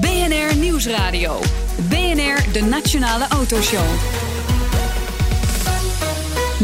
BNR Nieuwsradio. BNR, de Nationale Autoshow.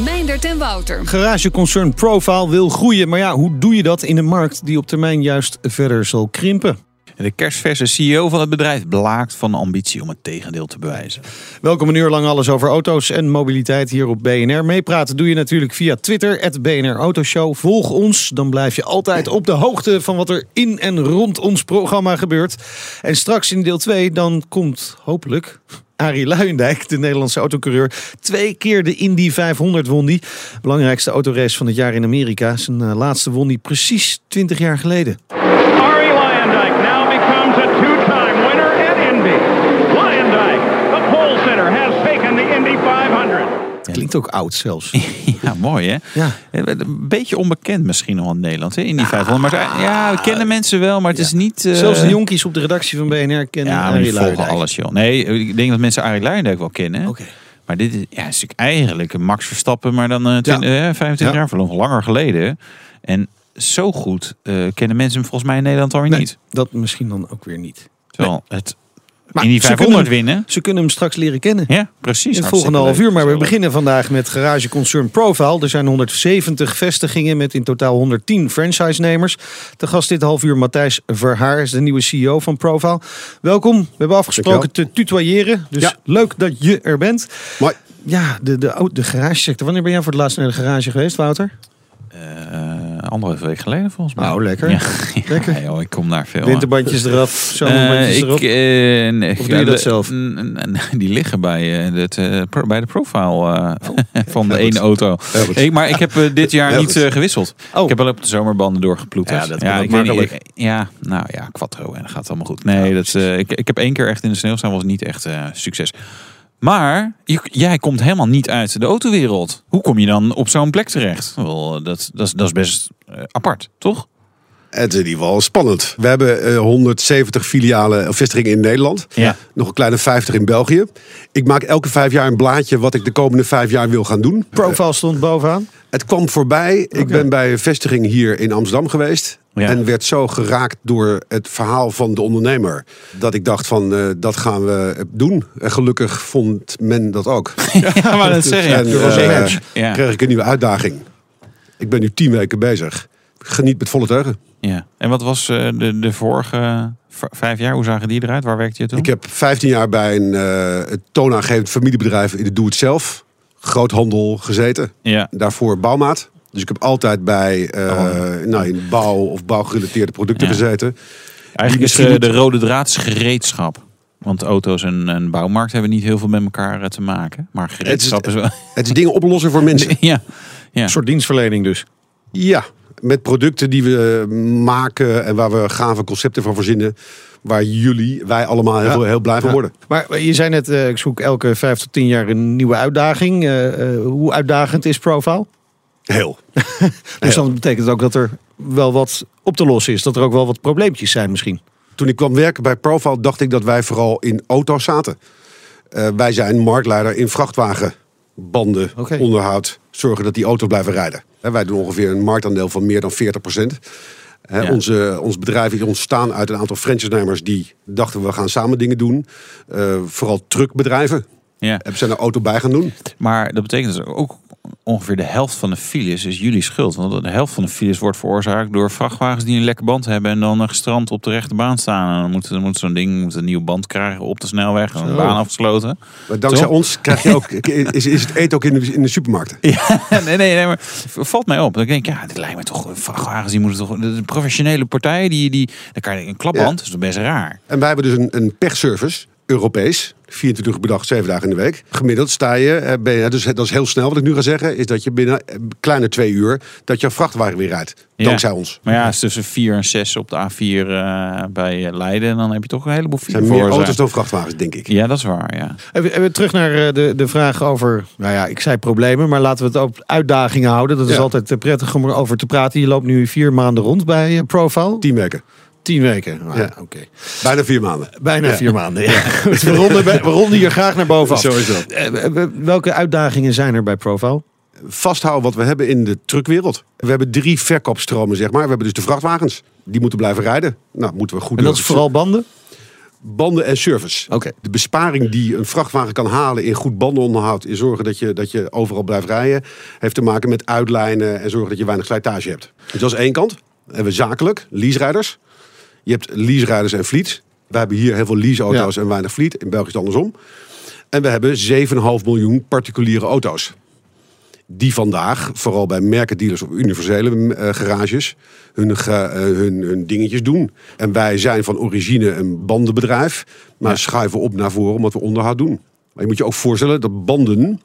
Meindert en Wouter. Garageconcern Profile wil groeien, maar ja, hoe doe je dat in een markt die op termijn juist verder zal krimpen? De kerstverse CEO van het bedrijf blaakt van de ambitie om het tegendeel te bewijzen. Welkom een uur lang alles over auto's en mobiliteit hier op BNR. Meepraten doe je natuurlijk via Twitter, het BNR Autoshow. Volg ons, dan blijf je altijd op de hoogte van wat er in en rond ons programma gebeurt. En straks in deel 2, dan komt hopelijk Arie Luijendijk, de Nederlandse autocoureur. Twee keer de Indy 500 won die. Belangrijkste autorace van het jaar in Amerika. Zijn eh, laatste won die precies 20 jaar geleden. Ari Lyondike now becomes a two-time winner at Indy. Lyondike, the pole sitter, has taken the Indy 500. Klinkt ook oud zelfs. Ja, mooi hè? Ja. Een beetje onbekend misschien nog in Nederland, hè? in die 500. Maar ja, we kennen mensen wel, maar het is niet... eh, Zelfs de jonkies op de redactie van BNR kennen Ja, Arie volgen alles, joh. Nee, ik denk dat mensen Arie Luijendijk wel kennen. Oké. Maar dit is, ja, is eigenlijk een Max Verstappen, maar dan eh, 20, eh, 25 Ja. jaar, nog langer geleden. En zo goed eh, kennen mensen hem volgens mij in Nederland alweer Nee, niet. dat misschien dan ook weer niet. Terwijl het Maar in die ze 500 kunnen- winnen. Ze kunnen hem straks leren kennen. Ja, precies. In het volgende half uur. Maar we beginnen vandaag met garageconcern Profile. Er zijn 170 vestigingen met in totaal 110 franchise-nemers. Te gast dit half uur Matthijs Verhaar is de nieuwe CEO van Profile. Welkom. We hebben afgesproken te tutoyeren. Dus Ja. leuk dat je er bent. Maar Ja, de, de, au- de garagesector. Wanneer ben jij voor het laatst naar de garage geweest, Wouter? Eh, anderhalve week geleden volgens mij. Nou, lekker. Ja, Lekker. Ja, joh, ik kom daar veel. Winterbandjes eraf, zomerbandjes Eh, erop. ik, eh, nee, Of doe je ja, dat zelf? Die liggen bij, het, bij de profile eh, van de ene auto. Ik, maar ik heb dit jaar niet gewisseld. Oh. Ik heb wel op de zomerbanden doorgeploeterd. Ja, dat ook ik niet, makkelijk. ik- ja, nou ja, quattro en dat gaat allemaal goed. Nee, dat, ik, ik heb één keer echt in de sneeuw staan, was niet echt succes. Maar je- jij komt helemaal niet uit de autowereld. Hoe kom je dan op zo'n plek terecht? Wel, dat, dat, is, dat is best eh, apart, toch? het is in ieder geval spannend. We hebben eh, 170 filialen of vestigingen in Nederland. Ja. Nog een kleine 50 in België. Ik maak elke vijf jaar een blaadje wat ik de komende vijf jaar wil gaan doen. Profile stond bovenaan. Het kwam voorbij. Ik ben bij een vestiging hier in Amsterdam geweest. Ja. En werd zo geraakt door het verhaal van de ondernemer. Dat ik dacht van, eh, dat gaan we doen. En gelukkig vond men dat ook. Ja, maar dat zeg je. En. Ja. kreeg ik een nieuwe uitdaging. Ik ben nu tien weken bezig. Geniet met volle teugen. Ja. En wat was eh, de, de vorige vijf jaar? Hoe zagen die eruit? Waar werkte je toen? Ik heb 15 jaar bij een eh, het toonaangevend familiebedrijf in de doe-het-zelf. Groothandel gezeten. Ja. Daarvoor bouwmaat. Dus ik heb altijd bij eh, Oh. nou, in bouw of bouwgerelateerde producten Ja. gezeten. Eigenlijk is eh, de rode draad is gereedschap. Want auto's en, en bouwmarkt hebben niet heel veel met elkaar eh, te maken. Maar gereedschap is, wel... Het is dingen oplossen voor mensen. ja. ja. Een soort dienstverlening dus. Ja, met producten die we maken en waar we gave concepten van verzinnen. Waar jullie, wij allemaal heel, Ja. heel blij van Ja. worden. Maar je zei net, eh, ik zoek elke vijf tot tien jaar een nieuwe uitdaging. Eh, eh, hoe uitdagend is Profile? Heel. Dus dan betekent het ook dat er wel wat op te lossen is. Dat er ook wel wat probleempjes zijn misschien. Toen ik kwam werken bij Profile dacht ik dat wij vooral in auto's zaten. Eh, wij zijn marktleider in vrachtwagenbanden, onderhoud, zorgen dat die auto's blijven rijden. Hè, wij doen ongeveer een marktaandeel van meer dan 40 procent. Ja. onze, ons bedrijf is ontstaan uit een aantal franchise-nemers die dachten we gaan samen dingen doen. Eh, vooral truckbedrijven. ja. Hebben ze een auto bij gaan doen. Maar dat betekent dus ook ongeveer de helft van de files is jullie schuld. Want de helft van de files wordt veroorzaakt door vrachtwagens die een lekke band hebben. En dan gestrand op de rechte baan staan. En dan moet, dan moet zo'n ding moet een nieuwe band krijgen op de snelweg. En baan afgesloten. Maar dankzij Toch? ons krijg je ook, is, is het eten ook in de, in de supermarkten. Ja, nee, nee, nee, maar valt mij op. Dan denk ik, ja, dit lijkt me toch, vrachtwagens, die moeten toch, de professionele partijen, die, die, dan kan je een klapband, Ja. dat is best raar. En wij hebben dus een, een pechservice. Europees. 24 uur per dag, 7 dagen in de week. Gemiddeld sta je, eh, ben je, dus dat is heel snel wat ik nu ga zeggen, is dat je binnen eh, kleine twee uur dat je vrachtwagen weer rijdt. Ja. Dankzij ons. Maar ja, het is tussen 4 en 6 op de A4 eh, bij Leiden. En dan heb je toch een heleboel zijn meer voor. auto's dan vrachtwagens, denk ik. Ja, dat is waar, ja. Even, even terug naar de, de vraag over, nou ja, ik zei problemen, maar laten we het op uitdagingen houden. Dat is Ja. altijd prettig om erover te praten. Je loopt nu vier maanden rond bij Profile. Tien weken. Tien weken. Ah, Ja. Oké. Bijna vier maanden. Bijna Ja. vier maanden. Ja. We, ronden, we ronden hier graag naar bovenaf. Zo is dat. Eh, Welke uitdagingen zijn er bij Profile? Vasthouden wat we hebben in de truckwereld. We hebben drie verkoopstromen, zeg maar. We hebben dus de vrachtwagens. Die moeten blijven rijden. Nou, moeten we goed En dat is vooral banden? banden en service. Oké. De besparing die een vrachtwagen kan halen in goed bandenonderhoud... en zorgen dat je, dat je overal blijft rijden... heeft te maken met uitlijnen en zorgen dat je weinig slijtage hebt. Dus dat is één kant. Dan hebben we zakelijk, leaserijders. Je hebt leaserijders en fleets. We hebben hier heel veel leaseauto's en weinig fleet. In België is het andersom. En we hebben 7,5 miljoen particuliere auto's. Die vandaag, vooral bij merkendealers of universele eh, garages, hun, eh, hun, hun dingetjes doen. En wij zijn van origine een bandenbedrijf, maar schuiven op naar voren omdat we onderhoud doen. Maar je moet je ook voorstellen dat banden,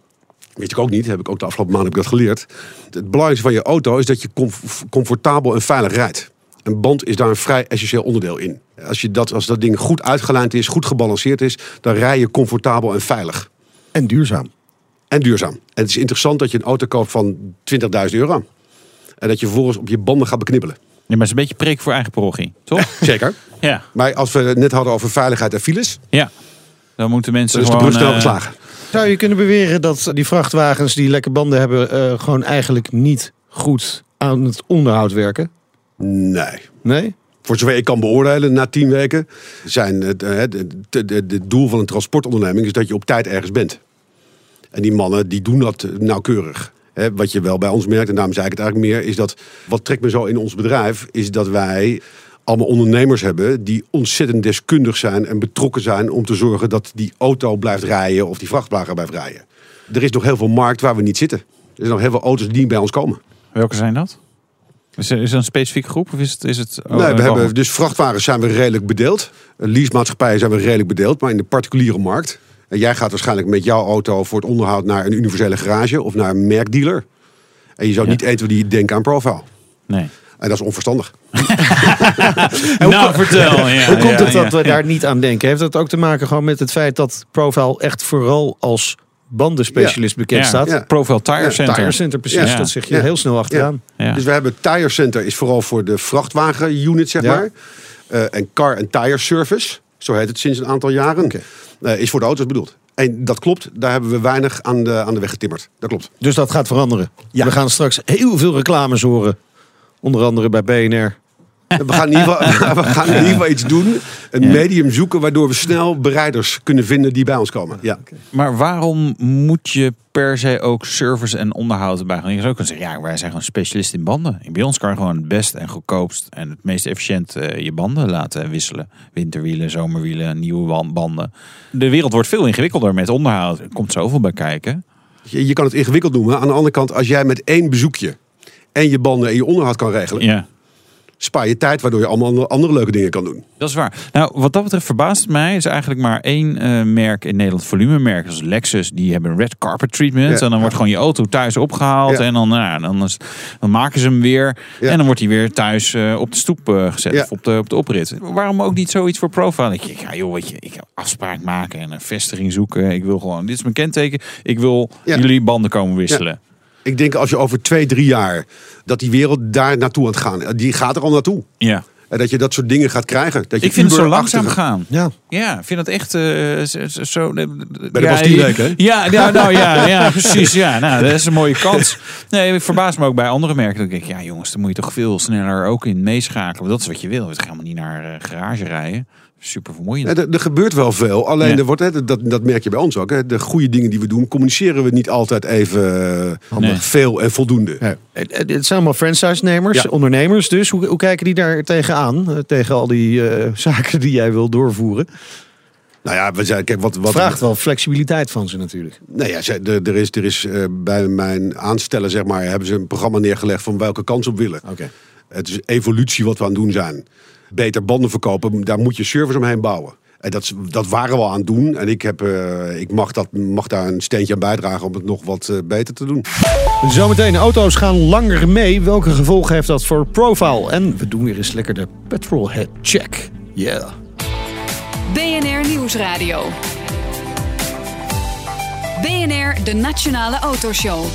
weet ik ook niet, heb ik ook de afgelopen maanden heb ik dat geleerd. Het belangrijkste van je auto is dat je comf- comfortabel en veilig rijdt. Een band is daar een vrij essentieel onderdeel in. Als, je dat, als dat ding goed uitgelijnd is, goed gebalanceerd is, dan rij je comfortabel en veilig. En duurzaam. En duurzaam. En het is interessant dat je een auto koopt van 20.000 euro. En dat je vervolgens op je banden gaat beknibbelen. Ja, maar het is een beetje preek voor eigen parochie, toch? Zeker. ja. Maar als we het net hadden over veiligheid en files, ja. Dan moeten mensen dan is de gewoon... brug snel eh, geslagen. Zou je kunnen beweren dat die vrachtwagens die lekke banden hebben... eh, gewoon eigenlijk niet goed aan het onderhoud werken? Nee. Nee? Voor zover ik kan beoordelen na tien weken, zijn het, eh, het, het, het- het doel van een transportonderneming is dat je op tijd ergens bent. En die mannen die doen dat nauwkeurig. Hè, wat je wel bij ons merkt, en daarom zei ik het eigenlijk meer, is dat wat trekt me zo in ons bedrijf, is dat wij allemaal ondernemers hebben die ontzettend deskundig zijn en betrokken zijn om te zorgen dat die auto blijft rijden of die vrachtwagen blijft rijden. Er is nog heel veel markt waar we niet zitten. Er zijn nog heel veel auto's die niet bij ons komen. Welke zijn dat? Is er, is er een specifieke groep of is het... Is het oh, nee, we hebben, dus vrachtwagens zijn we redelijk bedeeld. Eh, Leasemaatschappijen zijn we redelijk bedeeld. Maar in de particuliere markt. En jij gaat waarschijnlijk met jouw auto voor het onderhoud naar een universele garage of naar een merkdealer. En je zou Ja. niet 1, 2, 3 denken aan profile. Nee. En dat is onverstandig. nou, vertel. Ja, Hoe komt ja, het dat ja. we daar niet aan denken? Heeft dat ook te maken gewoon met het feit dat Profile echt vooral als bandenspecialist bekend Ja. staat? Ja. Profile Tire Ja, Center. Tire Center, precies. Ja. Dat zeg je Ja. heel snel achteraan. Ja. Dus we hebben Tire Center is vooral voor de vrachtwagen-unit, zeg Ja. maar. Eh, en Car and Tire Service, zo heet het sinds een aantal jaren, eh, is voor de auto's bedoeld. En dat klopt, daar hebben we weinig aan de, aan de weg getimmerd. Dat klopt. Dus dat gaat veranderen. Ja. We gaan straks heel veel reclames horen. Onder andere bij BNR. We gaan in ieder geval, we gaan in ieder geval iets doen. Een Ja. medium zoeken waardoor we snel bereiders kunnen vinden die bij ons komen. Ja. Maar waarom moet je per se ook service en onderhoud bij gaan? Je zou ook kunnen zeggen, ja, wij zijn gewoon specialist in banden. Bij ons kan je gewoon het best en goedkoopst en het meest efficiënt eh, je banden laten wisselen. Winterwielen, zomerwielen, nieuwe banden. De wereld wordt veel ingewikkelder met onderhoud. Er komt zoveel bij kijken. Je, je kan het ingewikkeld noemen. Aan de andere kant, als jij met één bezoekje en je banden en je onderhoud kan regelen, Ja. Spaar je tijd waardoor je allemaal andere- leuke dingen kan doen. Dat is waar. Nou, wat dat betreft verbaast mij. is eigenlijk maar één eh, merk in Nederland, volumemerk. Is Lexus. Die hebben een red carpet treatment. Ja. En dan wordt gewoon je auto thuis opgehaald. En dan, nou, dan, is- dan maken ze hem weer. En dan wordt hij weer thuis eh, op de stoep eh, gezet. Of op de, op de oprit. Waarom ook niet zoiets voor profile? Ik ja joh, weet je, ik heb afspraak maken en een vestiging zoeken. Ik wil gewoon, dit is mijn kenteken. Ik wil jullie banden komen wisselen. Ik denk als je over twee, drie jaar dat die wereld daar naartoe aan het gaan, die gaat er al naartoe. Ja. En dat je dat soort dingen gaat krijgen. Dat je Ik vind het zo langzaam gaan. Ja. Ja, ik vind het echt eh, zo... zo- zo bij de pas tien weken, hè? Ja, ja, nou, ja, ja, precies. Ja, nou, dat is een mooie kans. Nee, ik verbaas me ook bij andere merken. Dat ik denk, ja jongens, dan moet je toch veel sneller ook in meeschakelen. Dat is wat je wil. Je gaat helemaal niet naar eh, garage rijden. Super vermoeiend. Er, er gebeurt wel veel. Alleen Ja. er wordt, hè, dat, dat merk je bij ons ook. Hè. De goede dingen die we doen, communiceren we niet altijd even eh, Nee. veel en voldoende. Ja. Het, het- het zijn allemaal franchise-nemers, Ja. ondernemers dus. Hoe, hoe kijken die daar tegenaan? eh, Tegen al die eh, zaken die jij wil doorvoeren. Nou ja, we zijn, kijk, wat, wat, Vraagt wel flexibiliteit van ze natuurlijk. Nou ja, er, er is, er is eh, bij mijn aanstellen, zeg maar, hebben ze een programma neergelegd van welke kans op willen. Oké. Het is evolutie wat we aan het doen zijn. Beter banden verkopen, daar moet je service omheen bouwen. En dat, dat waren we al aan het doen. En ik, heb, eh, ik mag, dat, mag daar een steentje aan bijdragen om het nog wat eh, beter te doen. Zometeen, auto's gaan langer mee. Welke gevolgen heeft dat voor Profile? En we doen weer eens lekker de petrolhead check. Yeah. BNR Nieuwsradio. BNR, de Nationale Autoshow.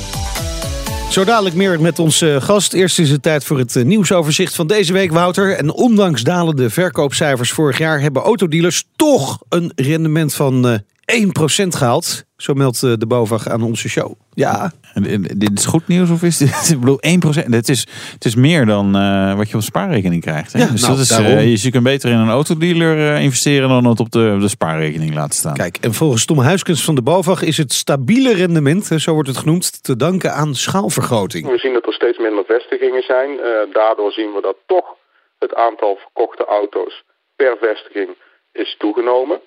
Zo dadelijk meer met onze gast. Eerst is het tijd voor het eh, nieuwsoverzicht van deze week, Wouter. En ondanks dalende verkoopcijfers vorig jaar hebben autodealers toch een rendement van eh 1% gehaald. Zo meldt eh, de BOVAG aan onze show. Ja, En, en, dit is goed nieuws of is dit? Ik bedoel, 1%. Het is, het is meer dan eh, wat je op spaarrekening krijgt. Hè? Ja, dus nou, dat is, daarom. eh, je kunt beter in een autodealer eh, investeren dan het op de, de spaarrekening laten staan. kijk. En volgens Tom Huiskens van de BOVAG is het stabiele rendement, zo wordt het genoemd, te danken aan schaalvergroting. We zien dat er steeds minder vestigingen zijn. Eh, daardoor zien we dat toch het aantal verkochte auto's per vestiging is toegenomen.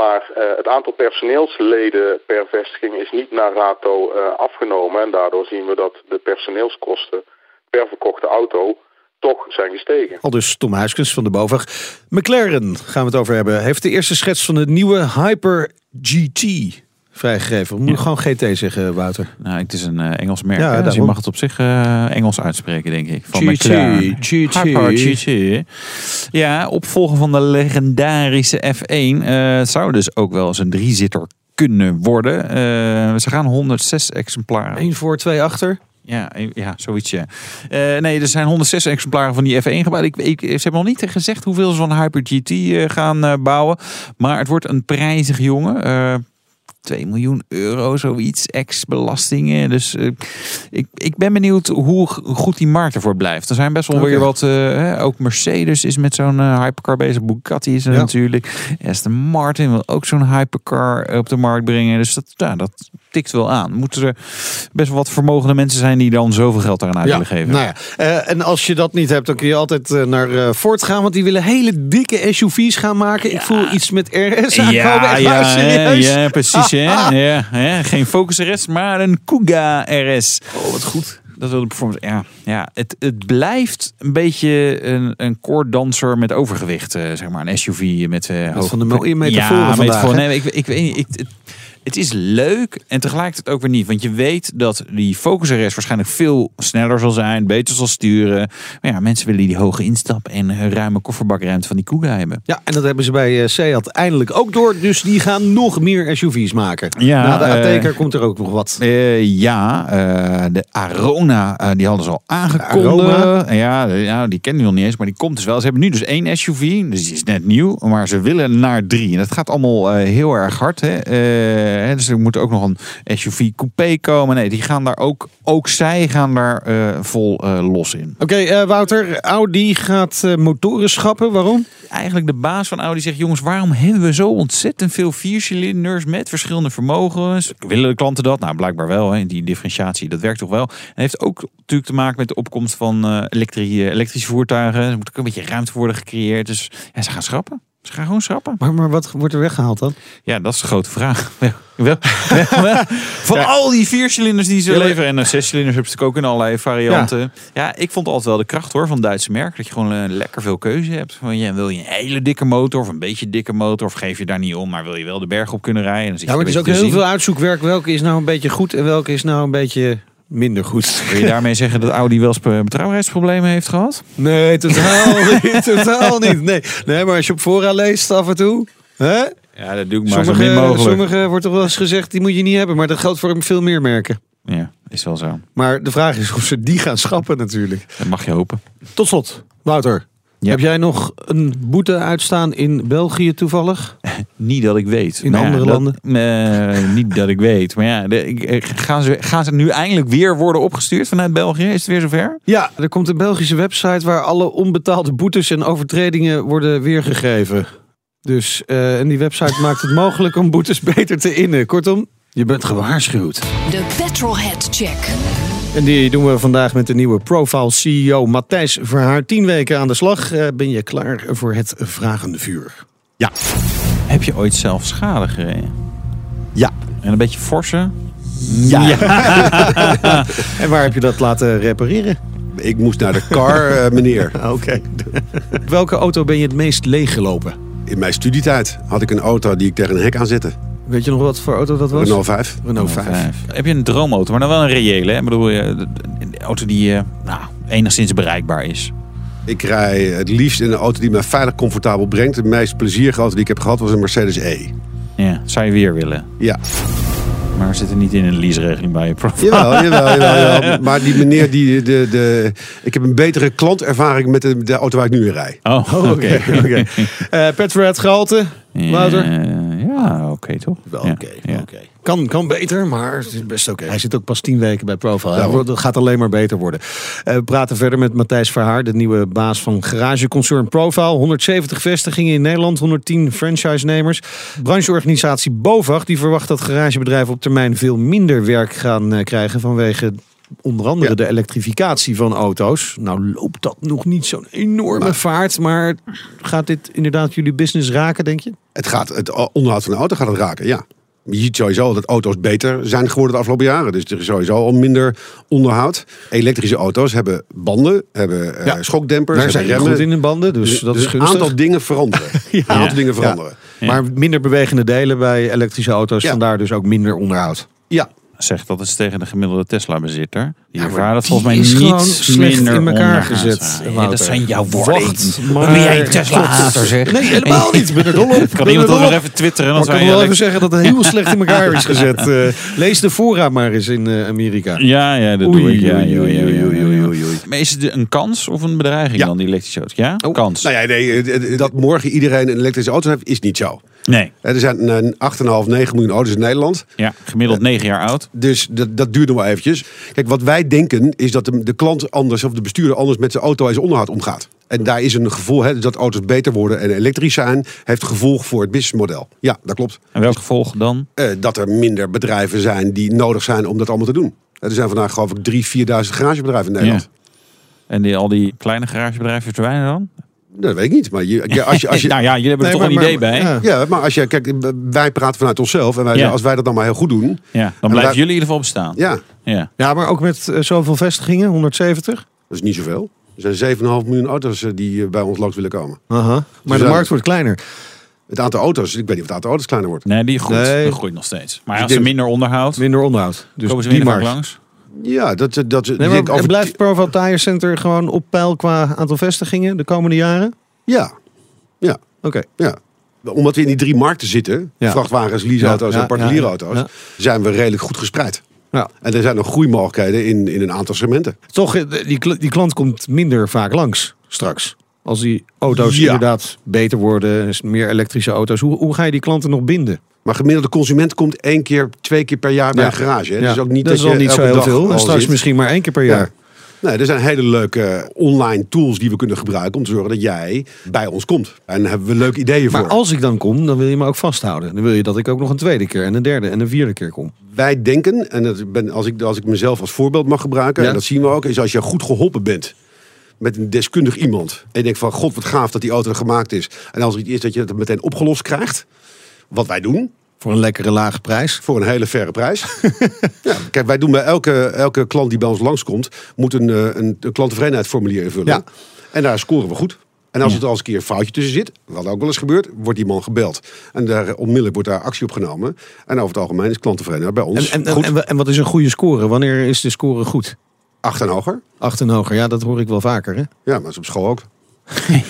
Maar eh, het aantal personeelsleden per vestiging is niet naar rato eh, afgenomen. En daardoor zien we dat de personeelskosten per verkochte auto toch zijn gestegen. Al dus Tom Huiskens van de BOVAG. McLaren gaan we het over hebben. Heeft de eerste schets van de nieuwe Hyper GT vrijgegeven. Moet gewoon GT zeggen, Wouter. Nou, het is een eh, Engels merk. Ja, dus je mag het op zich eh, Engels uitspreken, denk ik. Van GT, McLaren. Ja, opvolger van de legendarische F1. eh, het zou dus ook wel eens een driezitter kunnen worden. Eh, ze gaan 106 exemplaren. Eén voor, twee achter. Ja, eh, ja zoiets ja. Eh, nee, er zijn 106 exemplaren van die F1 gebouwd. Ik, ik, ze hebben nog niet gezegd hoeveel ze van Hyper GT eh, gaan eh, bouwen. Maar het wordt een prijzig jongen. Eh 2 miljoen euro, zoiets, ex-belastingen. Dus eh, ik, ik ben benieuwd hoe goed die markt ervoor blijft. Er zijn best wel weer wat, eh, ook Mercedes is met zo'n eh, hypercar bezig. Bugatti is er Ja. natuurlijk. Aston Martin wil ook zo'n hypercar op de markt brengen. Dus dat, ja, dat tikt wel aan. Moeten er best wel wat vermogende mensen zijn die dan zoveel geld eraan uit willen geven. nou ja. Eh, en als je dat niet hebt, dan kun je altijd eh, naar eh, Ford gaan. Want die willen hele dikke SUV's gaan maken. Ik voel iets met RS aankomen. Ja, ja, hè, ja, precies. Hè? Ja, hè? Geen Focus RS, maar een Kuga RS. Oh, wat goed. Dat wil de performance. Ja, ja het, het blijft een beetje een, een koorddanser met overgewicht. zeg maar een SUV met eh hoog- van de mooie metaforen ja, vandaag, metafoor. hè? Nee, ik, ik weet niet. Ik, het, het is leuk en tegelijkertijd ook weer niet. Want je weet dat die Focus RS waarschijnlijk veel sneller zal zijn, beter zal sturen. Maar ja, mensen willen die hoge instap en een ruime kofferbakruimte van die Kuga hebben. Ja, en dat hebben ze bij eh, Seat eindelijk ook door. Dus die gaan nog meer SUV's maken. Ja, Na de eh, Ateker komt er ook nog wat. Eh, ja, eh, de Arona, eh, die hadden ze al aangekondigd. Ja, ja, die kennen die nog niet eens, maar die komt dus wel. Ze hebben nu dus één SUV, dus die is net nieuw, maar ze willen naar drie. En dat gaat allemaal eh, heel erg hard. Hè? Hè, dus er moet ook nog een SUV coupé komen. Nee, die gaan daar ook, ook zij gaan daar eh, vol eh, los in. Oké, eh, Wouter. Audi gaat eh, motoren schappen. Waarom? Eigenlijk de baas van Audi zegt, jongens, waarom hebben we zo ontzettend veel viercilinders met verschillende vermogens? Willen de klanten dat? Nou, blijkbaar wel. Hè. Die differentiatie, dat werkt toch wel. En heeft ook natuurlijk te maken met de opkomst van eh, elektri- elektrische voertuigen. Er moet ook een beetje ruimte worden gecreëerd. Dus ja, ze gaan schrappen. Ze gaan gewoon schrappen. Maar, maar wat wordt er weggehaald dan? Ja, dat is de grote vraag. Wel, wel, wel. Van al die viercilinders die ze Ja, leveren. En uh, zescilinders hebben ze ook in allerlei varianten. Ja. ik vond altijd wel de kracht hoor van het Duitse merk. Dat je gewoon eh, lekker veel keuze hebt. Van, ja, wil je een hele dikke motor of een beetje dikke motor? Of geef je daar niet om, maar wil je wel de berg op kunnen rijden? En dan zit Ja, maar het is ook heel veel uitzoekwerk. Welke is nou een beetje goed en welke is nou een beetje minder goed? Wil je daarmee zeggen dat Audi wel eens be- betrouwbaarheidsproblemen heeft gehad? Nee, totaal niet. Totaal niet. Nee. nee, maar als je op fora leest af en toe. Hè? Ja, dat doe ik maar zo min Sommige, mogelijk. sommige wordt toch wel eens gezegd, die moet je niet hebben. Maar dat geldt voor veel meer merken. Ja, is wel zo. Maar de vraag is of ze die gaan schappen natuurlijk. Dat mag je hopen. Tot slot, Wouter. Ja. Heb jij nog een boete uitstaan in België toevallig? Niet dat ik weet. In Maar ja, andere dat- landen? eh, niet dat ik weet. Maar ja, de, ik- ik- gaan, ze, gaan ze nu eindelijk weer worden opgestuurd vanuit België? Is het weer zover? Ja, er komt een Belgische website waar alle onbetaalde boetes en overtredingen worden weergegeven. Dus, eh, en die website maakt het mogelijk om boetes beter te innen. Kortom, je bent gewaarschuwd. De Petrolhead Check. En die doen we vandaag met de nieuwe Profile CEO Matthijs Verhaar. Tien weken aan de slag. Eh, ben je klaar voor het vragende vuur? Heb je ooit zelf schade gereden? Ja. En een beetje forse? Ja. En waar heb je dat laten repareren? Ik moest naar de car, eh, meneer. Oké. Welke auto ben je het meest leeggelopen? In mijn studietijd had ik een auto die ik tegen een hek aanzette. Weet je nog wat voor auto dat was? Renault 5. Renault 5. Heb je een droomauto, maar dan wel een reële? Hè? Ik bedoel, de- de auto die eh, nou, enigszins bereikbaar is. Ik rij het liefst in een auto die mij veilig comfortabel brengt. De meest plezierige auto die ik heb gehad was een Mercedes E. Ja, zou je weer willen. Ja, Maar zit er niet in een leaseregeling bij je profile. jawel, jawel, jawel, jawel. Maar die meneer, die, de, de, ik heb een betere klantervaring met de, de auto waar ik nu in rij. Oh, oké. oké. Eh, Petrohead gehalte, Wouter? Eh, ja, oké toch? Wel Ja, oké. ja. oké. Kan, kan beter, maar het is best oké. Hij zit ook pas tien weken bij Profile. Dat gaat alleen maar beter worden. Eh, we praten verder met Matthijs Verhaar, de nieuwe baas van garageconcern Profile. 170 vestigingen in Nederland, 110 franchise-nemers. Brancheorganisatie BOVAG die verwacht dat garagebedrijven op termijn veel minder werk gaan eh, krijgen vanwege onder andere Ja. de elektrificatie van auto's. Nou loopt dat nog niet zo'n enorme vaart, maar gaat dit inderdaad jullie business raken, denk je? Het, gaat, het onderhoud van de auto gaat het raken, ja. Je ziet sowieso dat auto's beter zijn geworden de afgelopen jaren. Dus er is sowieso al minder onderhoud. Elektrische auto's hebben banden, hebben eh, Ja. schokdempers, Daar zijn remmen. goed in de banden, dus, dat is een aantal dingen veranderen. Een aantal dingen veranderen. Maar minder bewegende delen bij elektrische auto's, Ja. vandaar dus ook minder onderhoud. Ja, Zeg dat is tegen de gemiddelde Tesla-bezitter. Ervaren het die volgens mij is niet slecht minder in elkaar gezet, Ja, dat zijn jouw woorden. Wacht, maar- ben jij Tesla-hater zeg? Nee, helemaal niet. Ik ben er dol op. Kan iemand dat nog even twitteren? Maar ik kan je wel even zeggen dat het heel slecht in elkaar is gezet. Eh, lees de fora maar eens in eh, Amerika. Ja, ja, dat Oei, doe ik. Ja, oei, oei. Maar is het een kans of een bedreiging Ja. dan, die elektrische auto? Ja? Oh. Kans. nou ja, nee, eh, dat morgen iedereen een elektrische auto heeft, is niet zo. Nee. Er zijn eh, 8,5, 9 miljoen auto's in Nederland. Ja, gemiddeld negen jaar oud. Dus dat, dat duurt nog wel eventjes. Kijk, wat wij denken is dat de, de klant anders of de bestuurder anders met zijn auto en zijn onderhoud omgaat. En daar is een gevoel, hè, dat auto's beter worden en elektrisch zijn, heeft gevolg voor het businessmodel. Ja, dat klopt. En welk gevolg dan? Eh, dat er minder bedrijven zijn die nodig zijn om dat allemaal te doen. Er zijn vandaag geloof ik 3.000, 4.000 garagebedrijven in Nederland. En die, al die kleine garagebedrijven verdwijnen dan? Dat weet ik niet. Maar je, ja, als je, als je, nou ja, jullie hebben er Nee, toch maar- een idee maar- bij. ja. ja, maar als je, kijk, wij praten vanuit onszelf. En wij, Ja. als wij dat dan maar heel goed doen. Ja, dan En blijven wij- jullie in ieder geval bestaan. Ja, Ja. Ja, maar ook met eh, zoveel vestigingen, 170. dat is niet zoveel. Er zijn 7,5 miljoen auto's eh, die eh, bij ons langs willen komen. Aha. Maar Dus de markt wordt kleiner. Het aantal auto's, ik weet niet of het aantal auto's kleiner wordt. Nee, die groeit. Nee. Die groeit nog steeds. Maar ik als er denk- minder onderhoud, Minder onderhoud. Dus komen ze die minder markt. langs. Ja, dat, dat, Nee, maar, over- blijft Profile Tire Center gewoon op peil qua aantal vestigingen de komende jaren? Ja, ja, Oké. ja. Omdat we in die drie markten zitten, Ja. vrachtwagens, leaseauto's Ja, ja, en particulierauto's, ja, ja. zijn we redelijk goed gespreid. Ja. En er zijn nog groeimogelijkheden in, in een aantal segmenten. Toch, eh, die, die klant komt minder vaak langs straks. Als die auto's inderdaad beter worden, meer elektrische auto's. Hoe, hoe ga je die klanten nog binden? Maar gemiddelde consument komt één keer, twee keer per jaar bij een garage. Hè? Dus ook niet dat dat, is al niet zo heel veel. En straks zit. misschien maar één keer per Ja. jaar. Nee, er zijn hele leuke online tools die we kunnen gebruiken om te zorgen dat jij bij ons komt. En daar hebben we leuke ideeën Maar voor. als ik dan kom, dan wil je me ook vasthouden. Dan wil je dat ik ook nog een tweede keer en een derde en een vierde keer kom. Wij denken, en dat ben, als, ik, als ik mezelf als voorbeeld mag gebruiken, Ja. en dat zien we ook, is als je goed geholpen bent met een deskundig iemand. En je denkt van, god wat gaaf dat die auto er gemaakt is. En als er iets is dat je het meteen opgelost krijgt. Wat wij doen, Voor een lekkere lage prijs. voor een hele verre prijs. ja, kijk, wij doen bij elke, elke klant die bij ons langskomt, moet een, eh, een, een klanttevredenheidsformulier invullen. Ja. En daar scoren we goed. En als Ja. het al eens een keer een foutje tussen zit, wat ook wel eens gebeurt, wordt die man gebeld. En daar, onmiddellijk wordt daar actie op genomen. En over het algemeen is klanttevredenheid bij ons En, en, goed. en, en wat is een goede score? Wanneer is de score goed? Acht en hoger. Acht en hoger, ja, dat hoor ik wel vaker. Hè? Ja, maar dat is op school ook.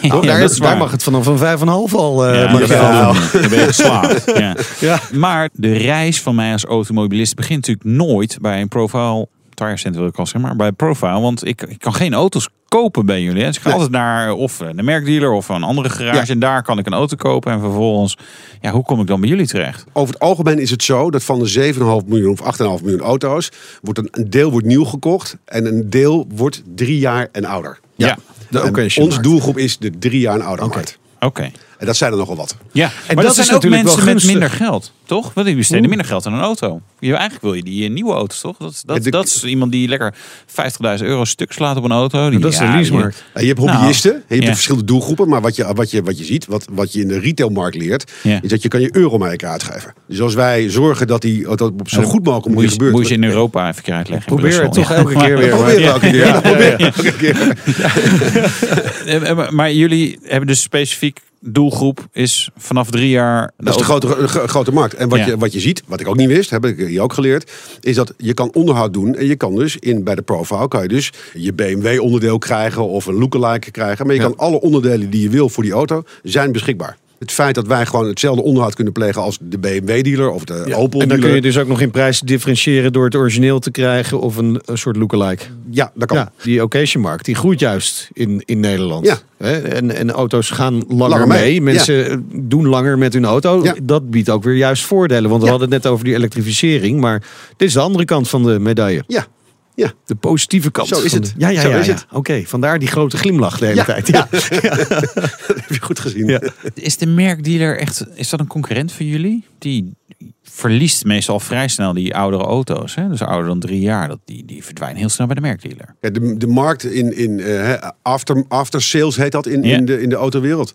Ja, daar, is daar mag het vanaf een vijf en een half al. eh, Ja, mag je. Dan ben je geslaagd. Ja. Ja. Maar de reis van mij als automobilist begint natuurlijk nooit bij een profile tire center wil ik al zeggen, maar bij profile, want ik, ik kan geen auto's kopen bij jullie. Hè. Dus ik ga altijd naar of de merkdealer of een andere garage Ja. en daar kan ik een auto kopen en vervolgens, ja, hoe kom ik dan bij jullie terecht? Over het algemeen is het zo dat van de 7,5 miljoen of 8,5 miljoen auto's, wordt een, een deel wordt nieuw gekocht en een deel wordt drie jaar en ouder. Ja, De markt. doelgroep is de drie jaar en ouder markt. oké. En dat zijn er nogal wat. Ja, maar dat dat, is zijn ook natuurlijk wel mensen met minder geld, toch? Want die besteden minder geld aan een auto. Je, eigenlijk wil je die eh, nieuwe auto's, toch? Dat, dat, de- dat is iemand die lekker 50.000 euro stuk slaat op een auto. Die, Dat is de ja, leasemarkt. Ja, je hebt hobbyisten, je hebt ja. verschillende doelgroepen, maar wat je, wat je, wat je ziet, wat, wat je in de retailmarkt leert, Ja. is dat je kan je euromerken uitgeven. Dus als wij zorgen dat die dat op zo Ja, goed mogelijk moet gebeurt. moet je in Europa even uitleggen. Probeer het toch elke keer weer. We elke keer. Elke keer. Eh, maar- Maar jullie hebben dus specifiek doelgroep is vanaf drie jaar... Dat is de grote, gro- grote markt. En wat, Ja. je, wat je ziet, wat ik ook niet wist, heb ik hier ook geleerd, is dat je kan onderhoud doen. En je kan dus in, bij de profile kan je dus je BMW onderdeel krijgen of een lookalike krijgen. Maar je Ja. kan alle onderdelen die je wil voor die auto, zijn beschikbaar. Het feit dat wij gewoon hetzelfde onderhoud kunnen plegen als de BMW-dealer of de Opel en dan kun je dus ook nog in prijs differentiëren door het origineel te krijgen of een, een soort lookalike. Ja, dat kan. Ja, die occasionmarkt die groeit juist in, in Nederland. Ja. En, en auto's gaan langer, Langer mee, mee. Mensen doen langer met hun auto. Dat biedt ook weer juist voordelen. Want we hadden het net over die elektrificering. Maar dit is de andere kant van de medaille. Ja, ja. De positieve kant. Zo is van het. de- ja, ja, Zo ja. is ja. het. Oké, vandaar die grote glimlach de hele Ja. tijd. Ja. dat heb je goed gezien. Ja. Is de merkdealer echt, is dat een concurrent voor jullie? Die verliest meestal vrij snel die oudere auto's. Hè? Dus ouder dan drie jaar. Dat, die, die verdwijnen heel snel bij de merkdealer. Ja, de, de markt in, in eh, hè, after, after sales heet dat in, Ja. in, de, in de autowereld.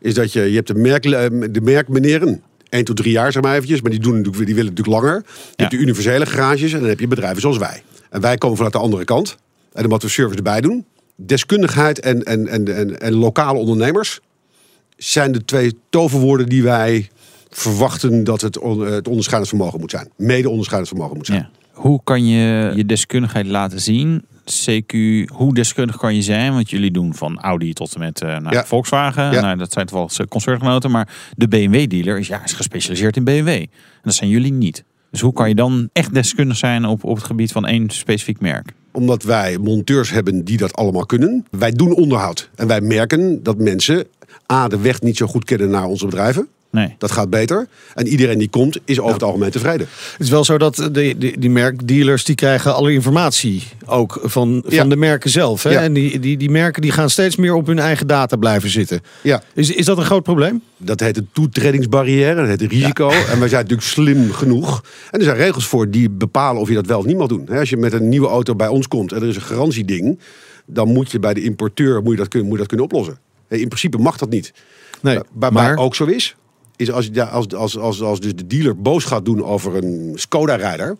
Is dat je, je hebt de, merk, eh, de merkmeneren. 1 tot 3 jaar zeg maar eventjes. Maar die, doen, natuurlijk- die willen natuurlijk langer. Je Ja. hebt de universele garages. En dan heb je bedrijven zoals wij. En wij komen vanuit de andere kant. En dan wat we service erbij doen. Deskundigheid en, en, en, en, en lokale ondernemers. Zijn de twee toverwoorden die wij verwachten dat het, on- het onderscheidend vermogen moet zijn. Mede onderscheidend vermogen moet zijn. Ja. Hoe kan je je deskundigheid laten zien? CQ, hoe deskundig kan je zijn? Want jullie doen van Audi tot en met eh, nou, Ja. Volkswagen. Ja. Nou, dat zijn toch wel eh, concertgenoten. Maar de BMW-dealer is, ja, is gespecialiseerd in BMW. En dat zijn jullie niet. Dus hoe kan je dan echt deskundig zijn op, op het gebied van één specifiek merk? Omdat wij monteurs hebben die dat allemaal kunnen. Wij doen onderhoud. En wij merken dat mensen A, de weg niet zo goed kennen naar onze bedrijven. Nee. Dat gaat beter. En iedereen die komt is over het algemeen tevreden. Het is wel zo dat de, die, die merkdealers die krijgen alle informatie ook van, van Ja. de merken zelf. Hè? Ja. En die, die, die merken die gaan steeds meer op hun eigen data blijven zitten. Ja, Is, is dat een groot probleem? dat heet een toetredingsbarrière. Dat heet een risico. En wij zijn natuurlijk slim genoeg. En er zijn regels voor die bepalen of je dat wel of niet mag doen. Hè, Als je met een nieuwe auto bij ons komt en er is een garantieding. Dan moet je bij de importeur moet je dat, kunnen, moet je dat kunnen oplossen. Hè, In principe mag dat niet. Nee, maar ook zo is, is als, ja, als, als, als, als dus de dealer boos gaat doen over een Skoda-rijder...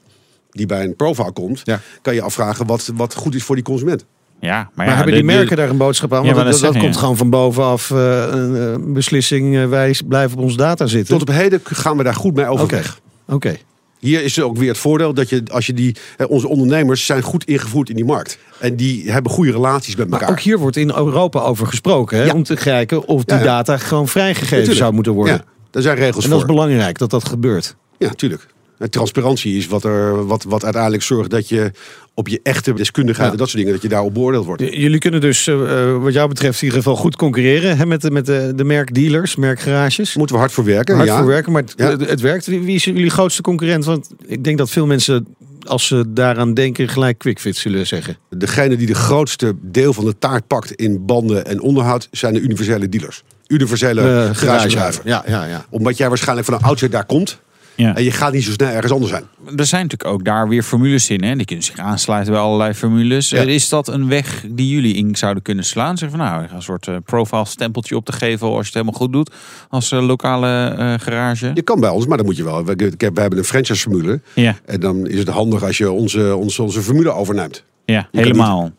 die bij een profile komt, Ja. kan je afvragen wat, wat goed is voor die consument. Ja, maar, Maar ja, hebben de- die de- merken daar een boodschap aan? Ja, Want maar dat, dat dat zeggen, komt ja. gewoon van bovenaf eh, een eh, beslissing. eh, wij blijven op onze data zitten. Tot op heden gaan we daar goed mee Oké, overweg. oké. Hier is ook weer het voordeel dat je, als je die, onze ondernemers zijn goed ingevoerd in die markt. En die hebben goede relaties met Maar elkaar. ook hier wordt in Europa over gesproken. Hè? Ja. Om te kijken of die Ja, ja. data gewoon vrijgegeven Natuurlijk. zou moeten worden. Daar zijn regels En dat is belangrijk dat dat gebeurt. Ja, tuurlijk. En transparantie is wat, er, wat, wat uiteindelijk zorgt dat je op je echte deskundigheid Ja. en dat soort dingen, dat je daarop beoordeeld wordt. J- Jullie kunnen dus, eh, eh, wat jou betreft, in ieder geval goed concurreren hè, met, de, met de, de merkdealers, merkgarages. Moeten we hard voor werken. Hard ja. voor werken, maar het, Ja. het, het werkt. Wie, wie is jullie grootste concurrent? Want ik denk dat veel mensen, als ze daaraan denken, gelijk QuickFit zullen zeggen. Degene die de grootste deel van de taart pakt in banden en onderhoud zijn de universele dealers. Universele Eh, garagebedrijven. Ja, ja, ja. Omdat jij waarschijnlijk van een oudsher daar komt Ja. en je gaat niet zo snel ergens anders zijn. Er zijn natuurlijk ook daar weer formules in. Hè? Die kunnen zich aansluiten bij allerlei formules. Ja. Eh, Is dat een weg die jullie in zouden kunnen slaan? Zeg van nou, we gaan een soort eh, profile stempeltje op te geven als je het helemaal goed doet. Als eh, lokale eh, garage. Je kan bij ons, maar dan moet je wel. We, we hebben een franchise formule. Ja, En dan is het handig als je onze, onze, onze formule overneemt. ja helemaal.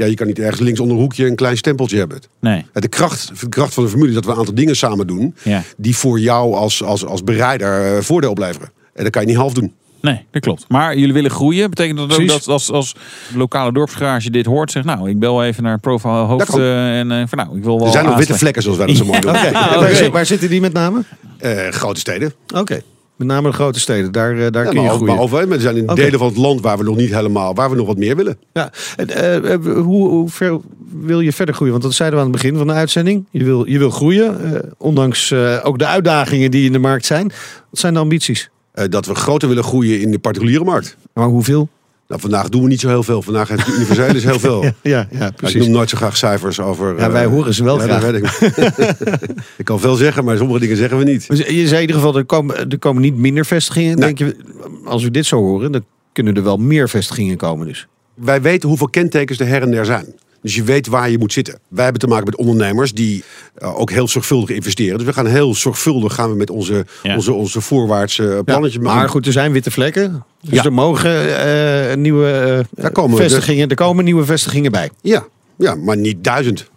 Ja, je kan niet ergens links onder een hoekje een klein stempeltje hebben. Nee. De kracht, de kracht van de formule is dat we een aantal dingen samen doen. Ja. Die voor jou als, als, als bereider eh, voordeel opleveren. En dat kan je niet half doen. Nee, dat klopt. Maar jullie willen groeien. Betekent dat ook dat als, als lokale dorpsgarage dit hoort, zegt nou, ik bel even naar profile hoofd en eh, van nou, ik wil wel Er zijn nog witte vlekken, zoals wij dat zo mooi doen. Waar zitten die met name? Eh, grote steden. Oké. Met name de grote steden. Daar, eh, daar Ja, kun je groeien. maar, over, maar er zijn in delen van het land waar we nog niet helemaal, waar we nog wat meer willen. Ja, en, eh, eh, hoe, hoe ver wil je verder groeien? Want dat zeiden we aan het begin van de uitzending. Je wil, je wil groeien, ondanks ook de uitdagingen die in de markt zijn. Wat zijn de ambities? Dat we groter willen groeien in de particuliere markt. Maar hoeveel? Nou, vandaag doen we niet zo heel veel. Vandaag heeft de universele is heel veel. Ja, ja Maar ik precies. noem nooit zo graag cijfers over. Ja, wij eh, horen ze wel graag. ik. ik kan veel zeggen, maar sommige dingen zeggen we niet. Dus je zei in ieder geval, er komen, er komen niet minder vestigingen. Denk je, als we dit zo horen, dan kunnen er wel meer vestigingen komen dus. Wij weten hoeveel kentekens er her en der zijn. Dus je weet waar je moet zitten. Wij hebben te maken met ondernemers die eh, ook heel zorgvuldig investeren. Dus we gaan heel zorgvuldig gaan we met onze, Ja. onze, onze voorwaartse plannetjes Ja, maar goed, er zijn witte vlekken. Dus Ja. er mogen eh, nieuwe eh, Daar komen we. vestigingen, er komen nieuwe vestigingen bij. Ja, ja, maar niet duizend.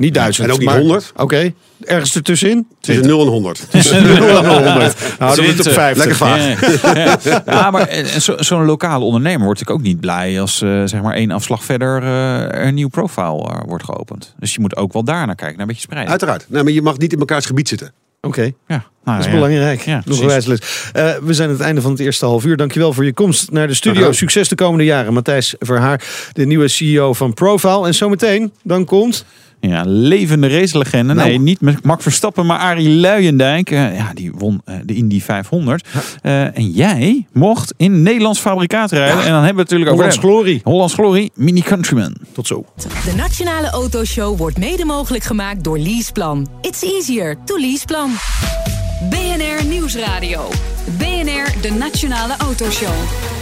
Niet duizend. En ook niet maar- 100. Oké, ergens ertussenin? Tussen 0 en 100. Tussen 0 en 100. Nou, dan het op 50. Lekker vaag. Ja, ja, maar eh, zo- zo'n lokale ondernemer wordt natuurlijk ook niet blij als eh, zeg maar één afslag verder eh, er een nieuw profile eh, wordt geopend. Dus je moet ook wel daar naar kijken, naar een beetje spreiden. Uiteraard. Nee, maar je mag niet in elkaars gebied zitten. Oké. Ja, nou, Dat is ja. belangrijk. Ja, Nog een. Eh, we zijn aan het einde van het eerste half uur. Dankjewel voor je komst naar de studio. Aha. Succes de komende jaren. Matthijs Verhaar, de nieuwe CEO van Profile. En zometeen, dan komt... Ja, levende racelegende. Nou. Nee, niet met Max Verstappen, maar Arie Luijendijk. Eh, ja, die won eh, de Indy 500. Eh, en jij mocht in Nederlands fabrikaat rijden. En dan hebben we natuurlijk over Hollands. Glorie. Hollands Glory, Mini Countryman. Tot zo. De Nationale Autoshow wordt mede mogelijk gemaakt door Leaseplan. It's easier to Leaseplan. BNR Nieuwsradio. BNR, de Nationale Autoshow.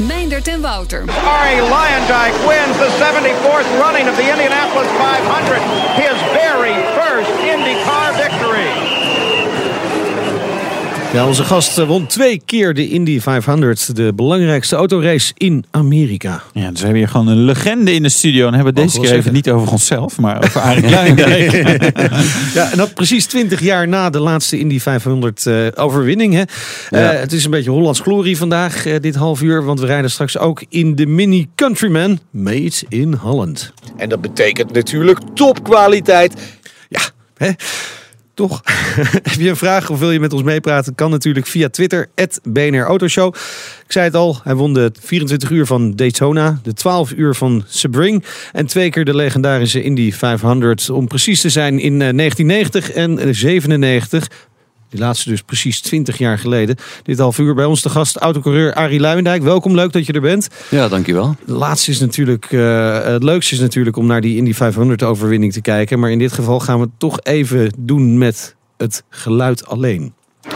Meindert en Wouter. Ari Lyondike wins the 74th running of the Indianapolis 500, his very first Ja, onze gast eh, won twee keer de Indy 500. De belangrijkste autorace in Amerika. Ja, dus we hebben hier gewoon een legende in de studio. En hebben we deze keer even zeggen. niet over onszelf, maar over Arie Luijendijk. Ja, en dat precies 20 jaar na de laatste Indy 500 eh, overwinning. Hè. Eh, het is een beetje Hollands glorie vandaag, eh, dit half uur. Want we rijden straks ook in de Mini Countryman, made in Holland. En dat betekent natuurlijk topkwaliteit. Ja, hè? Heb je een vraag of wil je met ons meepraten? Kan natuurlijk via Twitter, BNR Autoshow. Ik zei het al, hij won de 24 uur van Daytona, de 12 uur van Sebring... en twee keer de legendarische Indy 500. Om precies te zijn in eh, 1990 en eh, 97... Die laatste dus precies 20 jaar geleden. Dit half uur bij ons de gast, autocoureur Arie Luijendijk. Welkom, leuk dat je er bent. Ja, dankjewel. Het laatste is natuurlijk, eh, het leukste is natuurlijk om naar die Indy 500 overwinning te kijken. Maar in dit geval gaan we het toch even doen met het geluid alleen. 185.8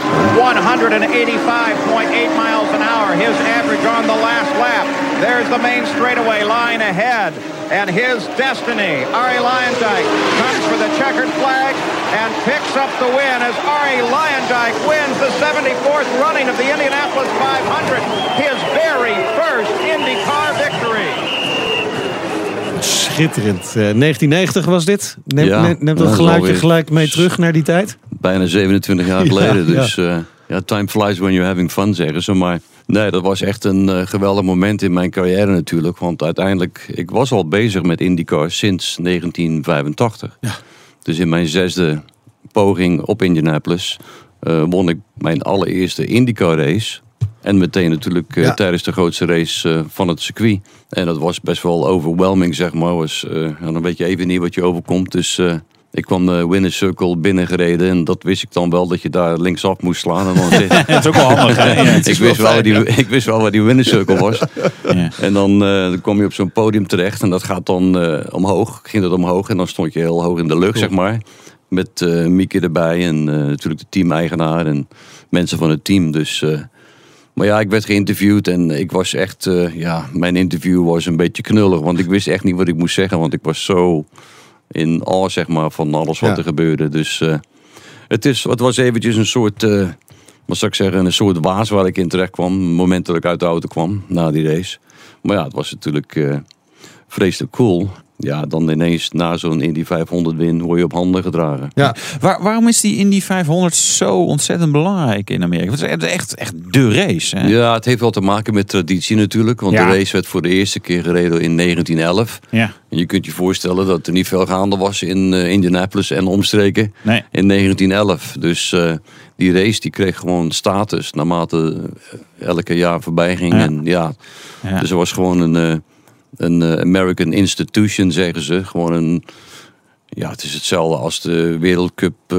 miles an hour, his average on the last lap. There's the main straightaway line ahead. And his destiny, Ari Lyondike, comes for the checkered flag and picks up the win as Ari Lyondike wins the 74th running of the Indianapolis 500, his very first IndyCar victory. Schitterend. Eh, 1990 was dit. Neem, Ja, neem, neem dat dat geluidje gelijk mee terug naar die tijd. Bijna 27 jaar Ja, geleden. ja. Dus ja. ja, time flies when you're having fun, zeggen ze. Maar nee, dat was echt een eh, geweldig moment in mijn carrière natuurlijk. Want uiteindelijk, ik was al bezig met IndyCar sinds 1985. Ja. Dus in mijn zesde poging op Indianapolis eh, won ik mijn allereerste IndyCar race. En meteen natuurlijk eh, Ja. tijdens de grootste race van het circuit. En dat was best wel overwhelming, zeg maar. Was, eh, ja, dan weet je even niet wat je overkomt. Dus ik kwam de winner circle binnengereden. En dat wist ik dan wel, dat je daar linksaf moest slaan. En dan Dat is ook wel handig. Ja, ik, wist wel fijn, die, ik wist wel waar die winner circle was. Ja. En dan, eh, dan kom je op zo'n podium terecht. En dat gaat dan eh, omhoog. Ging dat omhoog. En dan stond je heel hoog in de lucht, zeg maar. Met eh Mieke erbij. En eh, natuurlijk de team-eigenaar. En mensen van het team. Dus... eh, maar ja, ik werd geïnterviewd en ik was echt, eh, ja, mijn interview was een beetje knullig. Want ik wist echt niet wat ik moest zeggen, want ik was zo in awe, zeg maar, van alles wat Ja. er gebeurde. Dus eh, het, is, het was eventjes een soort, eh, wat zou ik zeggen, een soort waas waar ik in terecht kwam. Het moment dat ik uit de auto kwam, na die race. Maar ja, het was natuurlijk eh, vreselijk cool. Ja, dan ineens na zo'n Indy 500 win word je op handen gedragen. Ja, Waar, waarom is die Indy 500 zo ontzettend belangrijk in Amerika? Want Het is echt, echt de race. Hè? Ja, het heeft wel te maken met traditie natuurlijk. Want Ja. de race werd voor de eerste keer gereden in 1911. Ja. En je kunt je voorstellen dat er niet veel gaande was in eh, Indianapolis en omstreken Nee. in 1911. Dus eh, die race die kreeg gewoon status naarmate eh, elke jaar voorbij ging. Ja. En ja, Ja. dus er was gewoon een, een eh, American institution, zeggen ze. Gewoon een, ja, het is hetzelfde als de Wereldcup eh,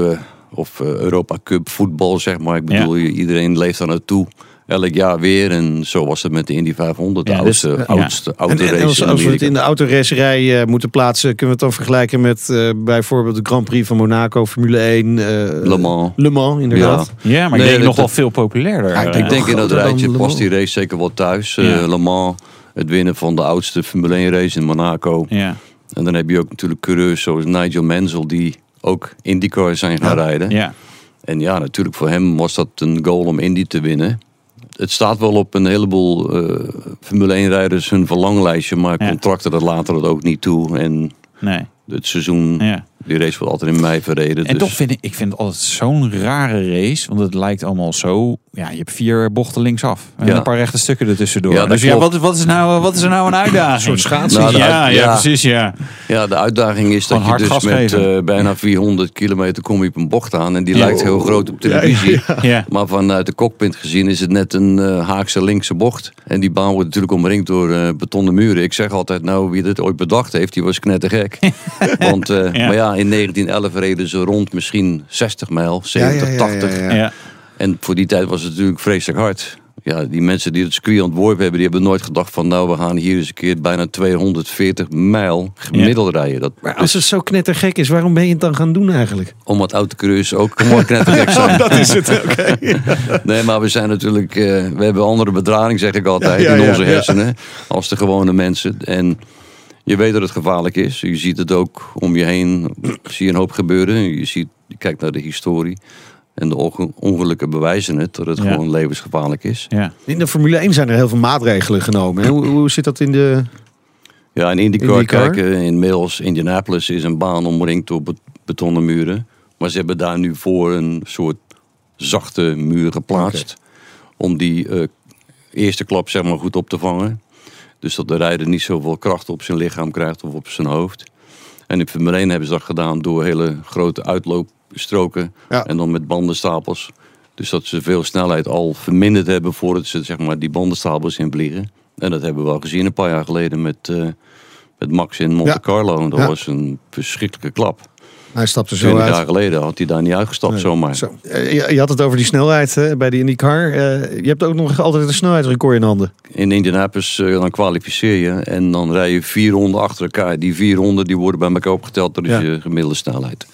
of eh, Europa Cup voetbal, zeg maar. Ik bedoel, iedereen leeft daar naartoe. Elk jaar weer. En zo was het met de Indy 500. De Ja, dus, oudste, ja. oudste En, en als, als we het in de autoracerij eh, moeten plaatsen, kunnen we het dan vergelijken met eh, bijvoorbeeld de Grand Prix van Monaco, Formule 1, eh, Le Mans. Le Mans, inderdaad. Ja, maar Nee, ik denk dat- nog wel veel populairder. Ja, ik denk in dat rijtje past die race zeker wel thuis. Eh, Ja. Le Mans, het winnen van de oudste Formule 1 race in Monaco. ja. En dan heb je ook natuurlijk coureurs zoals Nigel Mansell die ook IndyCar zijn gaan rijden. Ja. En ja, natuurlijk voor hem was dat een goal om Indy te winnen. Het staat wel op een heleboel eh, Formule 1 rijders hun verlanglijstje, maar contracten dat later dat ook niet toe. En Nee. Het seizoen, Ja. Die race wordt altijd in mei verreden. En dus toch vind ik, ik vind het altijd zo'n rare race. Want het lijkt allemaal zo... Ja, je hebt vier bochten linksaf. En Ja. een paar rechte stukken ertussendoor. Ja, dus ja, wat, is- wat, is nou, wat is er nou een uitdaging? Een soort schaatsen. Nou, ja, ja, ja. precies, ja. Ja, de uitdaging is dat je dus met eh, bijna 400 kilometer kom je op een bocht aan. En die lijkt heel groot op televisie. Ja. Maar vanuit de cockpit gezien is het net een eh, Haakse linkse bocht. En die baan wordt natuurlijk omringd door eh, betonnen muren. Ik zeg altijd, nou, wie dit ooit bedacht heeft, die was knettergek. Want. Maar ja, in 1911 reden ze rond misschien 60 mijl, 70, ja, ja, 80. ja, ja. Ja. En voor die tijd was het natuurlijk vreselijk hard. Ja, die mensen die het circuit ontworpen hebben, die hebben nooit gedacht van... nou, we gaan hier eens een keer bijna 240 mijl gemiddeld rijden. Dat, Maar als het zo knettergek is, waarom ben je het dan gaan doen eigenlijk? omdat autocoureurs ook mooi knettergek zijn. Dat is het, oké. Nee, maar we zijn natuurlijk... eh, we hebben andere bedrading, zeg ik altijd, Ja, in onze ja. hersenen. Als de gewone mensen. En je weet dat het gevaarlijk is. Je ziet het ook om je heen. Zie je een hoop gebeuren. Je, ziet, je kijkt naar de historie. En de onge- ongelukken bewijzen het. Dat het Ja. gewoon levensgevaarlijk is. Ja. In de Formule 1 zijn er heel veel maatregelen genomen. Hoe, hoe zit dat in de... Ja, in IndyCar, kijken in Mills, Indianapolis is een baan omringd door bet- betonnen muren. Maar ze hebben daar nu voor een soort zachte muur geplaatst. Om die eh, eerste klap zeg maar goed op te vangen. Dus dat de rijder niet zoveel kracht op zijn lichaam krijgt of op zijn hoofd. En in Formule 1 hebben ze dat gedaan door hele grote uitloopstroken. Ja. En dan met bandenstapels. Dus dat ze veel snelheid al verminderd hebben voordat ze zeg maar, die bandenstapels in vliegen. En dat hebben we al gezien een paar jaar geleden met, eh, met Max in Monte. Carlo. Dat Ja. was een verschrikkelijke klap. Hij stapte zo 20 uit. jaar geleden had hij daar niet uitgestapt Nee, zomaar. Zo. Eh, Je, je had het over die snelheid hè, bij die IndyCar. Eh, je hebt ook nog altijd een snelheidsrecord in handen. In Indianapolis eh, dan kwalificeer je en dan rij je vier ronden achter elkaar. Die vier ronden die worden bij elkaar opgeteld, dat is Ja. je gemiddelde snelheid.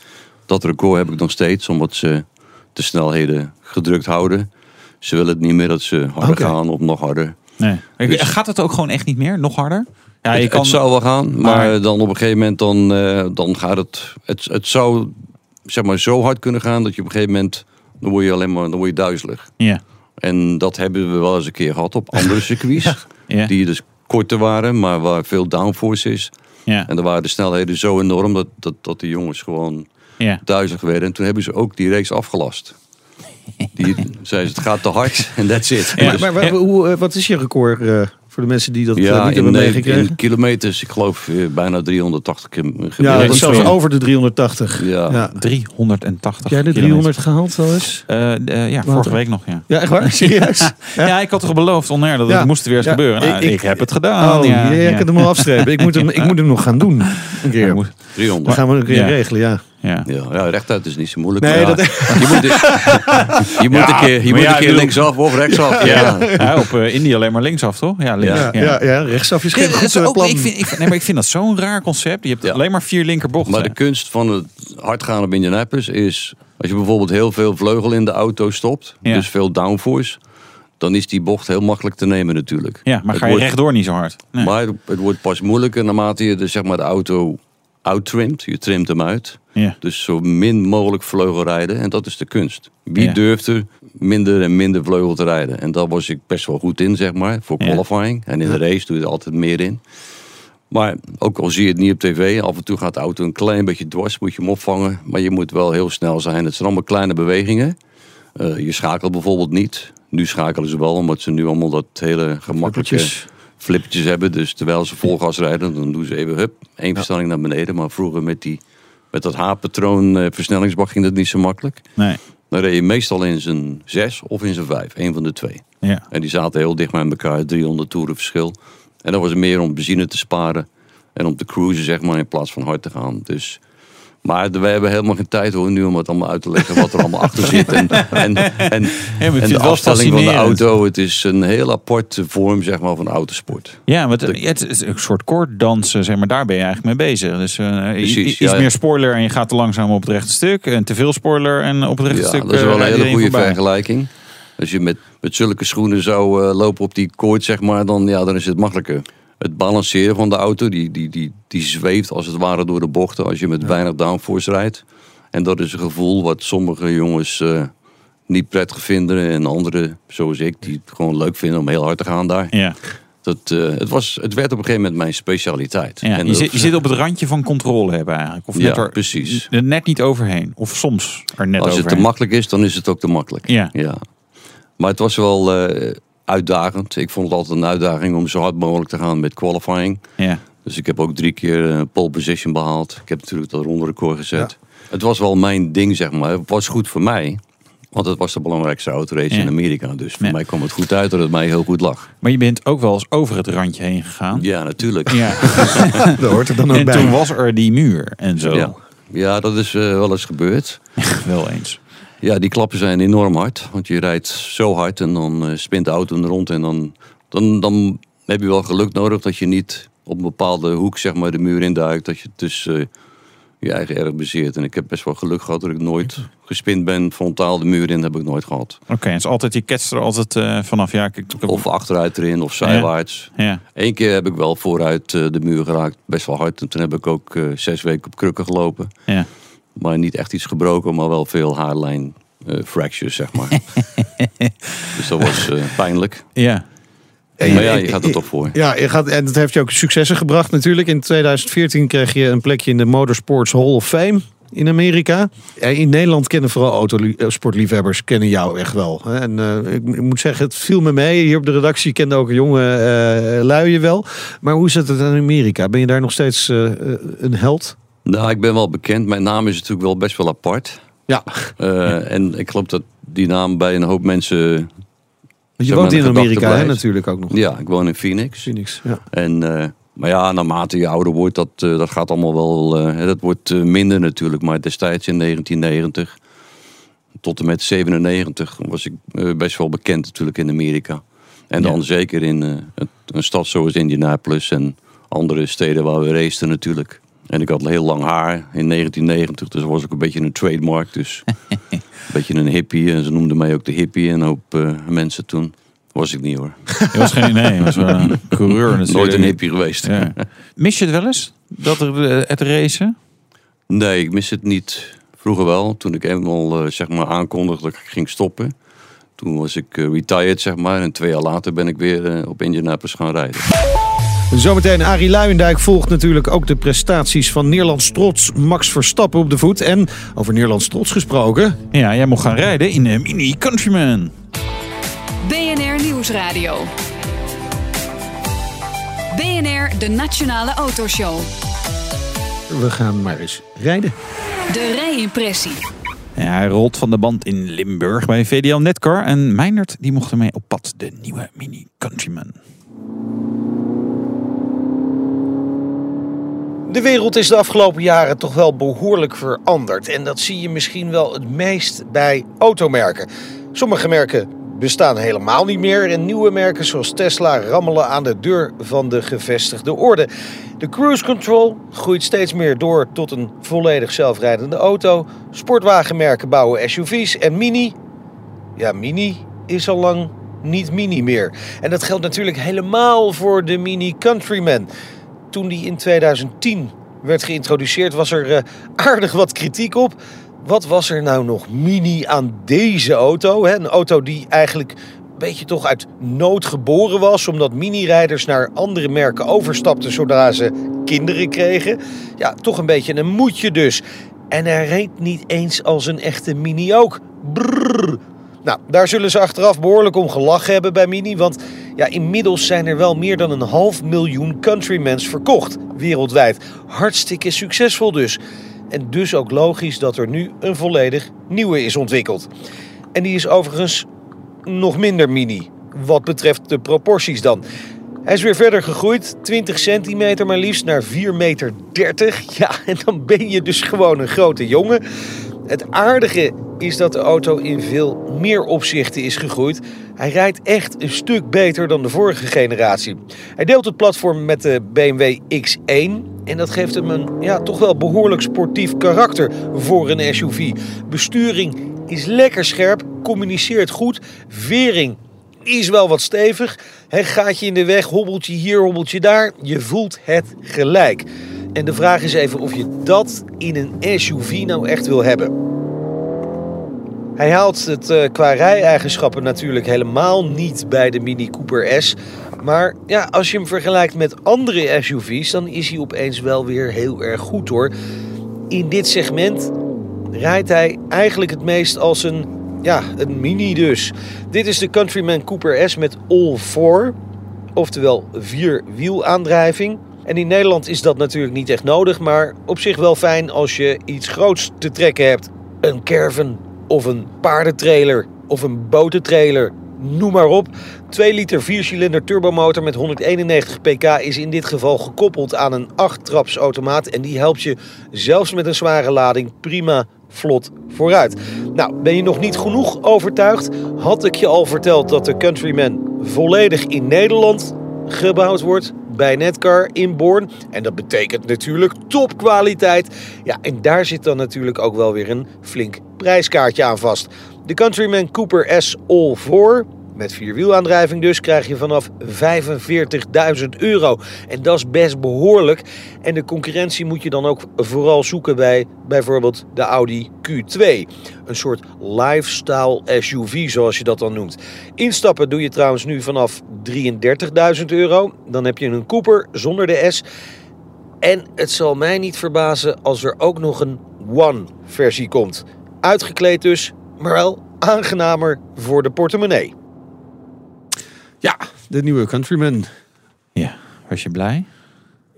Dat record heb ik nog steeds, omdat ze de snelheden gedrukt houden. Ze willen het niet meer dat ze harder gaan of nog harder. Nee. Dus- Gaat het ook gewoon echt niet meer? Nog harder? Ja, het, je kan... het zou wel gaan, maar, maar- dan op een gegeven moment dan, eh, dan gaat het, het... Het zou zeg maar zo hard kunnen gaan dat je op een gegeven moment... Dan word je alleen maar dan word je duizelig. Ja. En dat hebben we wel eens een keer gehad op andere circuits. Ja. Die dus korter waren, maar waar veel downforce is. Ja. En dan waren de snelheden zo enorm dat, dat, dat de jongens gewoon Ja. duizelig werden. En toen hebben ze ook die race afgelast. Die zeiden ze, het gaat te hard en that's it. Ja, Dus- Maar wa- hoe, eh, wat is je record eh, voor de mensen die dat eh, ja, niet in, hebben eh, meegekregen? in kilometers, ik geloof eh, bijna 380 km Ja, dat is zelfs over de 380. Ja. Ja. 380 Heb jij de 300 gehaald wel eens? Eh, eh, ja, vorige week nog, ja. Ja, echt waar? Serieus? Ja, ik had toch beloofd onair dat Ja. het moest weer eens Ja, gebeuren. Nou, ik- ik, ik- heb het gedaan. Oh, ja, ja. kunt hem al afstrepen. Ik moet hem, ik moet hem nog gaan doen. Een keer. moet- 300. Dat gaan we een keer Ja. regelen, ja. Ja. Ja, ja, rechtuit is niet zo moeilijk. Nee, maar ja, dat- je moet, je moet een keer, je moet ja, een keer linksaf of rechtsaf. Ja. Ja. Ja, op eh India alleen maar linksaf, toch? Ja, links. Ja. Ja, ja, ja rechtsaf is geen goed is eh, ook, plan. ik, vind, ik, nee, maar ik vind dat zo'n raar concept. Je hebt Ja. alleen maar vier linkerbochten. Maar de kunst van het hard gaan op Indianapolis is... als je bijvoorbeeld heel veel vleugel in de auto stopt... Ja. dus veel downforce... dan is die bocht heel makkelijk te nemen natuurlijk. ja, maar Het ga je wordt- rechtdoor niet zo hard. Nee. Maar het wordt pas moeilijker naarmate je de, zeg maar, de auto outtrimt. Je trimt hem uit. ja. Dus zo min mogelijk vleugel rijden. En dat is de kunst. Wie Ja. durft er minder en minder vleugel te rijden? En daar was ik best wel goed in, zeg maar. Voor qualifying. En in de race doe je er altijd meer in. Maar ook al zie je het niet op tv. Af en toe gaat de auto een klein beetje dwars. Moet je hem opvangen. Maar je moet wel heel snel zijn. Het zijn allemaal kleine bewegingen. Eh, je schakelt bijvoorbeeld niet. Nu schakelen ze wel. Omdat ze nu allemaal dat hele gemakkelijke Flippertjes. Flippertjes hebben. Dus terwijl ze vol gas rijden, dan doen ze even hup, één versnelling naar beneden. Maar vroeger met, die, met dat H-patroon eh, versnellingsbak ging dat niet zo makkelijk. Nee. Dan reed je meestal in zijn 6 of in zijn 5, één van de twee. Ja. En die zaten heel dicht bij elkaar, 300 toeren verschil. En dat was meer om benzine te sparen en om te cruisen, zeg maar, in plaats van hard te gaan. Dus, maar we hebben helemaal geen tijd hoor, nu om het allemaal uit te leggen wat er allemaal achter zit. En, en, en, de afstelling van de auto, het is een heel aparte vorm, zeg maar, van autosport. Ja, maar het, is een soort koorddansen, zeg maar. Daar ben je eigenlijk mee bezig. Dus eh, Precies, iets ja, ja. meer spoiler en je gaat te langzaam op het rechte stuk. En te veel spoiler en op het rechte Ja, stuk dat is eh, wel een rijdt hele goede voorbij. vergelijking. Als je met, met zulke schoenen zou eh, lopen op die koord, zeg maar, dan, ja, dan is het makkelijker. Het balanceren van de auto, die, die, die, die zweeft als het ware door de bochten als je met weinig downforce rijdt. En dat is een gevoel wat sommige jongens eh, niet prettig vinden. En anderen, zoals ik, die het gewoon leuk vinden om heel hard te gaan daar. Ja. Dat, eh, het, was, het werd op een gegeven moment mijn specialiteit. Ja, En je, zit, je zit op het randje van controle hebben eigenlijk. Of Ja, net er, precies. er net niet overheen. Of soms er net Als het te makkelijk is, dan is het ook te makkelijk. Ja. Maar het was wel eh, uitdagend. Ik vond het altijd een uitdaging om zo hard mogelijk te gaan met qualifying. Ja. Dus ik heb ook drie keer een pole position behaald. Ik heb natuurlijk dat ronde record gezet. Het was wel mijn ding, zeg maar. Het was goed voor mij. Want het was de belangrijkste autorace Ja. in Amerika. Dus voor Ja. mij kwam het goed uit dat het mij heel goed lag. Maar je bent ook wel eens over het randje heen gegaan. Ja, natuurlijk. Ja. Dat hoort er dan ook en bij. toen was er die muur en zo. Ja, ja dat is eh, wel eens gebeurd. Wel eens. Ja, die klappen zijn enorm hard. Want je rijdt zo hard en dan eh, spint de auto er rond. En dan, dan, dan heb je wel geluk nodig dat je niet op een bepaalde hoek zeg maar, de muur induikt. Dat je dus eh, je eigen erg bezeert. En ik heb best wel geluk gehad dat ik nooit gespind ben. Frontaal de muur in heb ik nooit gehad. Oké, het is altijd, je ketst er altijd eh, vanaf. Ja, ik, Of achteruit erin of zijwaarts. ja. Eén keer heb ik wel vooruit eh, de muur geraakt. Best wel hard. En toen heb ik ook zes weken op krukken gelopen. Ja. Maar niet echt iets gebroken, maar wel veel haarlijn eh, fractures, zeg maar. dus dat was eh, pijnlijk. ja. En Maar ja, je gaat er toch voor. Ja, je gaat, en dat heeft je ook successen gebracht natuurlijk. In 2014 kreeg je een plekje in de Motorsports Hall of Fame in Amerika. In Nederland kennen vooral autosportliefhebbers kennen jou echt wel. hè. En eh, ik, moet zeggen, het viel me mee. Hier op de redactie kende ook een jonge eh lui je wel. Maar hoe zit het in Amerika? Ben je daar nog steeds eh, eh, een held? Nou, ik ben wel bekend. Mijn naam is natuurlijk wel best wel apart. Ja, Eh, En ik geloof dat die naam bij een hoop mensen... want je woont in Amerika hè, natuurlijk ook nog. Ja, ik woon in Phoenix. Phoenix, ja. En, eh, maar ja, naarmate je ouder wordt, dat, eh, dat gaat allemaal wel... hè, dat wordt minder natuurlijk. Maar destijds in 1990 tot en met 97 was ik best wel bekend natuurlijk in Amerika. En dan Ja. zeker in een, stad zoals Indianapolis en andere steden waar we raceten natuurlijk. En ik had heel lang haar in 1990, dus was ik een beetje een trademark. Dus een beetje een hippie. En ze noemden mij ook de hippie en een hoop eh, mensen toen. Was ik niet hoor. Je was geen nee, je was wel een coureur natuurlijk. Nooit een hippie geweest. Ja. Mis je het wel eens? Dat er eh, het racen? Nee, ik mis het niet. Vroeger wel, toen ik eenmaal eh, zeg maar aankondigde dat ik ging stoppen. Toen was ik retired, zeg maar. En twee jaar later ben ik weer op Indianapolis gaan rijden. Zometeen Arie Luijendijk volgt natuurlijk ook de prestaties van Nederlands trots Max Verstappen op de voet. En over Nederlands trots gesproken. Ja, jij mocht gaan rijden in de Mini Countryman. BNR Nieuwsradio. BNR, de Nationale Autoshow. We gaan maar eens rijden. De rijimpressie. Ja, hij rolt van de band in Limburg bij VDL Netcar. En Meindert die mocht ermee op pad, de nieuwe Mini Countryman. De wereld is de afgelopen jaren toch wel behoorlijk veranderd. En dat zie je misschien wel het meest bij automerken. Sommige merken bestaan helemaal niet meer. En nieuwe merken zoals Tesla rammelen aan de deur van de gevestigde orde. De cruise control groeit steeds meer door tot een volledig zelfrijdende auto. Sportwagenmerken bouwen SUV's en Mini. Ja, Mini is al lang niet Mini meer. En dat geldt natuurlijk helemaal voor de Mini Countryman toen die in 2010 werd geïntroduceerd, was er eh, aardig wat kritiek op. Wat was er nou nog mini aan deze auto? Hè? Een auto die eigenlijk een beetje toch uit nood geboren was, omdat mini-rijders naar andere merken overstapten zodra ze kinderen kregen. Ja, toch een beetje een moedje dus. En hij reed niet eens als een echte mini ook. Brrr. Nou, daar zullen ze achteraf behoorlijk om gelachen hebben bij Mini. Want ja, inmiddels zijn er wel meer dan een half miljoen Countrymans verkocht wereldwijd. Hartstikke succesvol dus. En dus ook logisch dat er nu een volledig nieuwe is ontwikkeld. En die is overigens nog minder mini. Wat betreft de proporties dan. Hij is weer verder gegroeid, 20 centimeter maar liefst naar 4,30 meter. Ja, en dan ben je dus gewoon een grote jongen. Het aardige is dat de auto in veel meer opzichten is gegroeid. Hij rijdt echt een stuk beter dan de vorige generatie. Hij deelt het platform met de BMW X1 en dat geeft hem een ja, toch wel behoorlijk sportief karakter voor een SUV. Besturing is lekker scherp, communiceert goed, vering is wel wat stevig. He, gaat je in de weg, hobbelt je hier, hobbelt je daar. Je voelt het gelijk. En de vraag is even of je dat in een SUV nou echt wil hebben. Hij haalt het eh, qua rij-eigenschappen natuurlijk helemaal niet bij de Mini Cooper S. Maar ja, als je hem vergelijkt met andere SUV's, dan is hij opeens wel weer heel erg goed hoor. In dit segment rijdt hij eigenlijk het meest als een, ja, een mini dus. Dit is de Countryman Cooper S met All-4, oftewel vierwielaandrijving. En in Nederland is dat natuurlijk niet echt nodig, maar op zich wel fijn als je iets groots te trekken hebt. Een caravan of een paardentrailer of een botentrailer, noem maar op. 2 liter 4 cilinder turbomotor met 191 pk is in dit geval gekoppeld aan een 8-traps automaat. En die helpt je zelfs met een zware lading prima vlot vooruit. Nou, ben je nog niet genoeg overtuigd? Had ik je al verteld dat de Countryman volledig in Nederland gebouwd wordt bij Netcar in Born. En dat betekent natuurlijk topkwaliteit. Ja, en daar zit dan natuurlijk ook wel weer een flink prijskaartje aan vast. De Countryman Cooper S All 4 met vierwielaandrijving dus krijg je vanaf 45.000 euro. En dat is best behoorlijk. En de concurrentie moet je dan ook vooral zoeken bij bijvoorbeeld de Audi Q2. Een soort lifestyle SUV zoals je dat dan noemt. Instappen doe je trouwens nu vanaf 33.000 euro. Dan heb je een Cooper zonder de S. En het zal mij niet verbazen als er ook nog een One versie komt. Uitgekleed dus, maar wel aangenamer voor de portemonnee. Ja, de nieuwe Countryman. Ja, was je blij?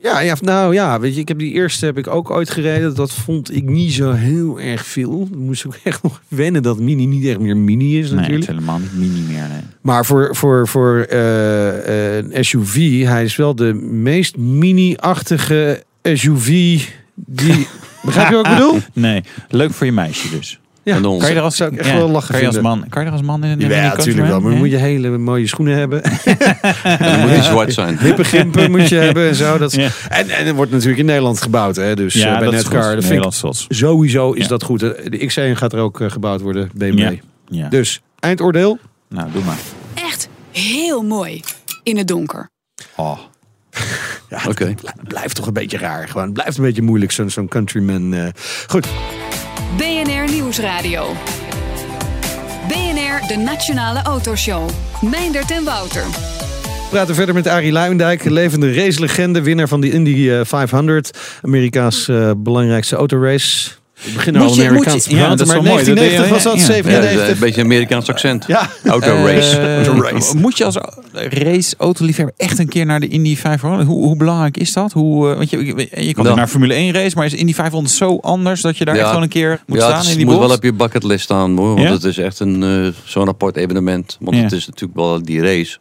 Ja, ja, nou ja, weet je, ik heb die eerste heb ik ook ooit gereden. Dat vond ik niet zo heel erg veel. Moest ook echt nog wennen dat Mini niet echt meer Mini is Nee, het natuurlijk. is helemaal niet mini meer. Nee. Maar voor, voor, voor eh, eh, een SUV, hij is wel de meest mini-achtige SUV die... Begrijp je wat ik bedoel? Nee, leuk voor je meisje dus. Ja. Kan je er als, zou ik echt ja, wel lachen kan je als man, kan je er als man in een Ja, natuurlijk wel. Maar dan moet je hele mooie schoenen hebben. En dan moet die zwart zijn. Hippe gimpen moet je hebben en zo. Dat Ja. en, en het wordt natuurlijk in Nederland gebouwd. Hè? Dus Ja, eh, bij Netcar. Dat vind ik. Sowieso is Ja. dat goed. De X1 gaat er ook eh, gebouwd worden, BMW. Ja. Ja. Dus eindoordeel. Nou, doe maar. Echt heel mooi. In het donker. Oh. Ja, Oké. blijft toch een beetje raar. Gewoon. Het blijft een beetje moeilijk, zo'n zo'n countryman. eh. Goed, BNR Nieuwsradio. BNR, de Nationale Autoshow. Meindert en Wouter. we praten verder met Arie Luijendijk. Levende racelegende, winnaar van de Indy eh, 500. Amerika's eh, belangrijkste autorace. Beginnen Moet al je- een moet je- Amerikaans te ja, praten, dat is maar wel mooi. Dat 1990 was dat, deed je- ja. Ja, dat is 97. een beetje een Amerikaans accent. Ja. Auto race. Eh, Autorace. Moet je als race autoliefhebber echt een keer naar de Indy 500? Hoe, hoe belangrijk is dat? Hoe, eh, want je, je, je kan Nou. naar Formule 1 race, maar is Indy 500 zo anders dat je daar Ja. echt gewoon een keer moet ja, staan het in is- die moet wel op je bucketlist staan hoor. Want Ja? het is echt een eh, zo'n apart evenement. Want Ja. het is natuurlijk wel die race.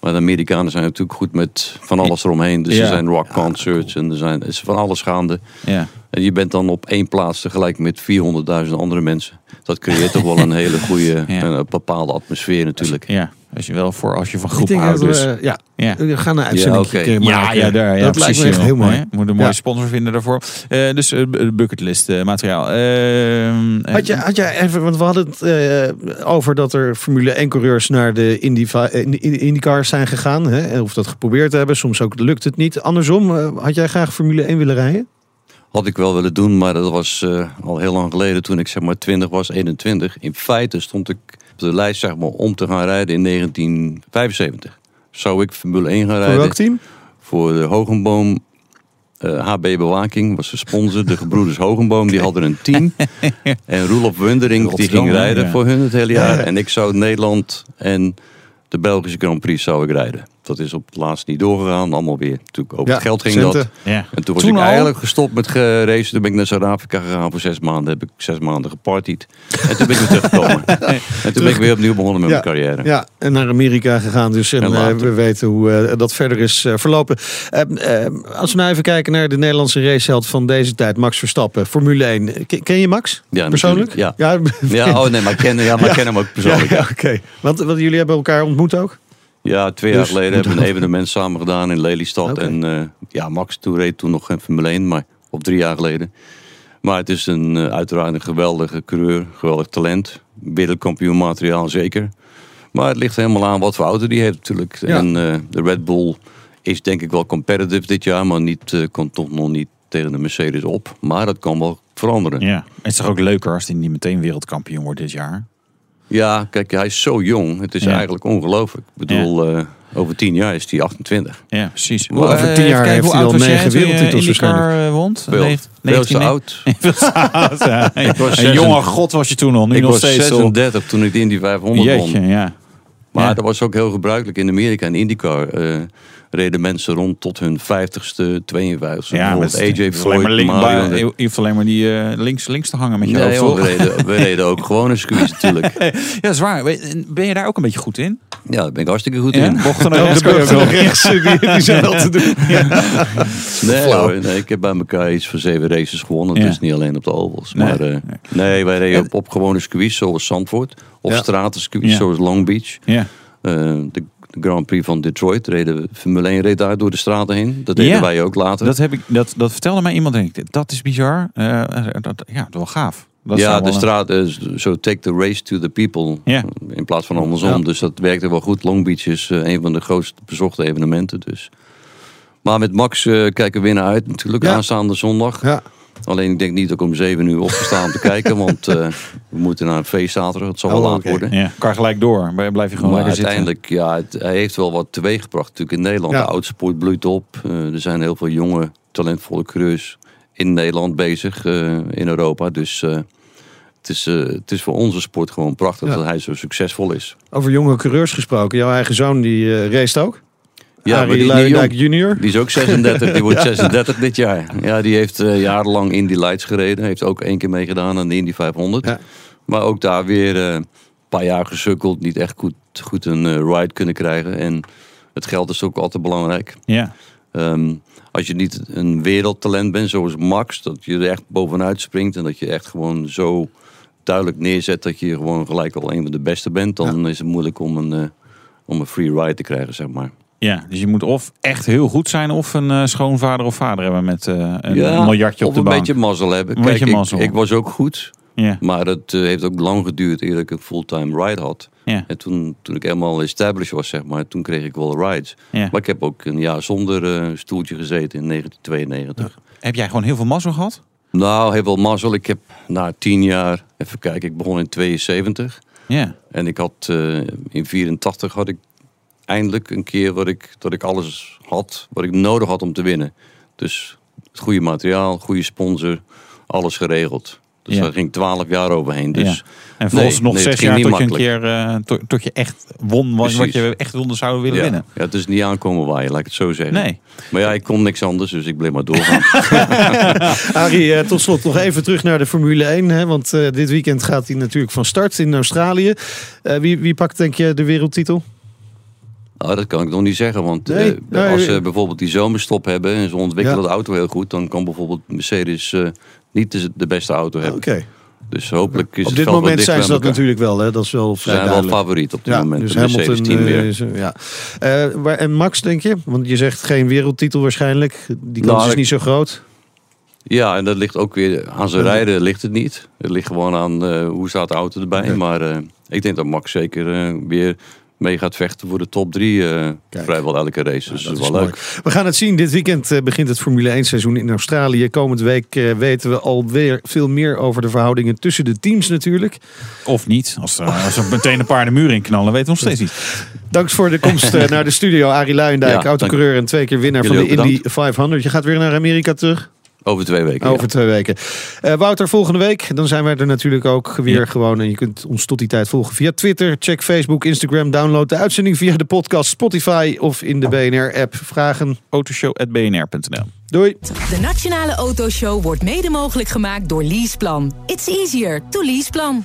Maar de Amerikanen zijn natuurlijk goed met van alles eromheen. Dus Ja. er zijn rock concerts en er zijn, is van alles gaande. Ja. En je bent dan op één plaats tegelijk met 400.000 andere mensen. Dat creëert toch wel een hele goede, Ja. een bepaalde atmosfeer natuurlijk. ja, als je wel voor als je van groep houdt. Dus. we, ja, Ja. we gaan een uitzending oké. een keer Ja, maken. ja, daar, ja, dat precies. lijkt me echt heel mooi. Hè? Moet een mooie Ja. sponsor vinden daarvoor. Eh, dus eh, bucketlist eh, materiaal. Ehm, eh, Had je, had jij even, want we hadden het eh, over dat er Formule 1 coureurs naar de Indy, eh, Indy, IndyCars zijn gegaan. Hè? Of dat geprobeerd hebben. Soms ook lukt het niet. Andersom, eh, had jij graag Formule 1 willen rijden? Had ik wel willen doen, maar dat was eh, al heel lang geleden toen ik zeg maar 20 was, 21. In feite stond ik de lijst zeg maar, om te gaan rijden in 1975. Zou ik Formule 1 gaan Voor rijden? welk team? Voor de Hogenboom eh, HB Bewaking was de sponsor. De gebroeders Hogenboom die hadden een team. En Roelof Wundering die ging rijden Ja. voor hun het hele jaar. Ja. En ik zou Nederland en de Belgische Grand Prix zou ik rijden. Dat is op het laatst niet doorgegaan. Allemaal weer. Natuurlijk over het geld ging dat. ja. En toen was Toen ik al? eigenlijk gestopt met geracen. Toen ben ik naar Zuid-Afrika gegaan voor zes maanden. Heb ik zes maanden gepartied. En toen ben ik weer teruggekomen. en toen ben ik weer opnieuw begonnen met Ja. mijn carrière. Ja, en naar Amerika gegaan. Dus en, En eh, we weten hoe eh, dat verder is eh, verlopen. Als we nou even kijken naar de Nederlandse raceheld van deze tijd. Max Verstappen, Formule 1. Ken, ken je Max? Ja, Persoonlijk? natuurlijk, Ja, oh nee, maar ik ken, ja, maar ik ken hem ook persoonlijk. Ja, Ja, ja, oké. Want, want jullie hebben elkaar ontmoet ook? Ja, twee jaar Dus geleden hebben we een evenement samen gedaan in Lelystad. En eh, ja, Max toen reed toen nog geen Formule 1, maar op drie jaar geleden. Maar het is een, eh, uiteraard een geweldige coureur, geweldig talent. Wereldkampioen materiaal zeker. Maar het ligt helemaal aan wat voor auto die heeft natuurlijk. Ja. En eh, de Red Bull is denk ik wel competitive dit jaar, maar niet, komt toch nog niet tegen de Mercedes op. Maar dat kan wel veranderen. ja. Het is toch ook leuker als hij niet meteen wereldkampioen wordt dit jaar? Ja, kijk, hij is zo jong. Het is Ja. eigenlijk ongelooflijk. Ik bedoel, eh, Over tien jaar is hij 28. Ja, precies. Over Hoe, tien eh, jaar kijken, heeft hij al negen wereldtitels waarschijnlijk. eh, wond? Veel, te 19 oud. Veel te oud, ja. was Een jonge god was je toen al, nu ik nog was steeds al. 36 toen ik de Indy 500 Jeetje, won. ja. Maar Ja. dat was ook heel gebruikelijk in Amerika. In IndyCar eh, reden mensen rond tot hun 50ste, 52ste. Ja, met AJ hoeft alleen Foyt, maar, link, Mario. bij- je hoeft alleen maar die eh, links, links te hangen met je Nee, joh, we, reden, we reden ook gewone circuits natuurlijk. Ja, zwaar. Ben je daar ook een beetje goed in? Ja, daar ben ik hartstikke goed Ja? in. Bochten naar Ook rechts de beurt rechts, die, die zijn wel te doen. Nee, hoor, nee, ik heb bij elkaar iets van zeven races gewonnen. Ja. Dus niet alleen op de ovals. Nee. Maar eh, nee, wij reden op, op gewone circuits zoals Zandvoort. Of Ja. stratencircuits Ja. zoals Long Beach. Ja. Eh, de, de Grand Prix van Detroit reden we. Formule 1 reed daar door de straten heen. Dat deden Ja. wij ook later. Dat, heb ik, dat, dat vertelde mij iemand en ik, dat is bizar. Eh, dat, ja, wel gaaf. Dat ja, de straat is zo take the race to the people. Ja. In plaats van andersom. Ja. Dus dat werkte wel goed. Long Beach is eh, een van de grootst bezochte evenementen. Dus. Maar met Max eh, kijken we weer naar uit natuurlijk. Ja. Aanstaande zondag. Ja. Alleen ik denk niet dat ik om zeven uur opgestaan om te kijken. Want eh, we moeten naar een feest zaterdag. Het zal wel Oh, laat worden. Ja, kan gelijk door. Maar Blijf je gewoon Maar lekker zitten. uiteindelijk, ja, het, hij heeft wel wat teweeggebracht natuurlijk in Nederland. Ja. De oudsport bloeit op. Eh, er zijn heel veel jonge, talentvolle coureurs in Nederland bezig, eh, in Europa. Dus het, is, het is voor onze sport gewoon prachtig Ja. dat hij zo succesvol is. Over jonge coureurs gesproken. Jouw eigen zoon die race ook. Ja, Arie Luijendijk junior. Die is ook 36, die wordt 36 dit jaar. Ja, die heeft eh, jarenlang Indy Lights gereden. Heeft ook één keer meegedaan aan de Indy 500. Ja. Maar ook daar weer eh, een paar jaar gesukkeld. Niet echt goed, goed een eh, ride kunnen krijgen. En het geld is ook altijd belangrijk. Ja. Ehm, als je niet een wereldtalent bent zoals Max, dat je er echt bovenuit springt en dat je echt gewoon zo duidelijk neerzet dat je gewoon gelijk al een van de beste bent, dan is het moeilijk om een, om een free ride te krijgen, zeg maar. Ja, dus je moet of echt heel goed zijn of een eh, schoonvader of vader hebben met eh, een Ja, miljardje op of de een bank. beetje mazzel hebben. Een Kijk, beetje ik, mazzel. ik was ook goed, Ja, maar het eh, heeft ook lang geduurd eer ik een fulltime ride had. ja, En toen, toen ik helemaal established was, zeg maar, toen kreeg ik wel rides. ja. Maar ik heb ook een jaar zonder stoeltje gezeten in 1992. Heb jij gewoon heel veel mazzel gehad? Nou, heel veel mazzel. Ik heb na tien jaar, even kijken, ik begon in 72. Ja. En ik had in 84 had ik eindelijk een keer wat ik, dat ik alles had wat ik nodig had om te winnen. Dus het goede materiaal, goede sponsor, alles geregeld. Dus Ja. daar ging 12 jaar overheen. Dus ja. En volgens nee, nog nee, zes jaar niet tot je een keer eh, tot, tot je echt won wat, je echt wilde zouden willen ja, winnen. ja, het is niet aankomen waar je, laat ik het zo zeggen. Nee. Maar ja, ik kon niks anders, dus ik bleef maar doorgaan. Arie, eh, tot slot nog even terug naar de Formule 1. Hè, want eh, dit weekend gaat hij natuurlijk van start in Australië. Eh, wie, wie pakt denk je de wereldtitel? Nou, dat kan ik nog niet zeggen, want Nee, eh, nee, als nee. ze bijvoorbeeld die zomerstop hebben en ze ontwikkelen Ja. de auto heel goed, dan kan bijvoorbeeld Mercedes eh, niet de, de beste auto Oké. hebben. Dus hopelijk is Op het dit moment zijn ze dat natuurlijk wel. Hè? Dat is wel vrij zijn wel favoriet op dit Ja, moment. dus Hamilton. team weer. eh, is, ja. Waar- en Max, denk je? Want je zegt geen wereldtitel waarschijnlijk. Die kans Nou, is niet zo groot. Ja, en dat ligt ook weer aan zijn rijden ligt het niet. Het ligt gewoon aan hoe staat de auto erbij. Oké. Maar ik denk dat Max zeker weer mee gaat vechten voor de top drie eh, Kijk. vrijwel elke race. Dus dat is is wel mooi. leuk. We gaan het zien. Dit weekend eh, begint het Formule 1 seizoen in Australië. Komend week eh, weten we alweer veel meer over de verhoudingen tussen de teams natuurlijk. Of niet. Als er, als er meteen een paar de muur in knallen, weten we nog steeds niet. Dank voor de komst naar de studio. Arie Luijendijk, Ja, autocoureur en twee keer winnaar van de Indy 500. Je gaat weer naar Amerika terug? Over twee weken. ja. Over twee weken. Eh, Wouter, volgende week. Dan zijn wij er natuurlijk ook weer gewoon. En je kunt ons tot die tijd volgen via Twitter. Check Facebook, Instagram. Download de uitzending via de podcast Spotify of in de BNR-app. Vragen. Autoshow.bnr.nl Doei. De Nationale Autoshow wordt mede mogelijk gemaakt door Leaseplan. It's easier to leaseplan.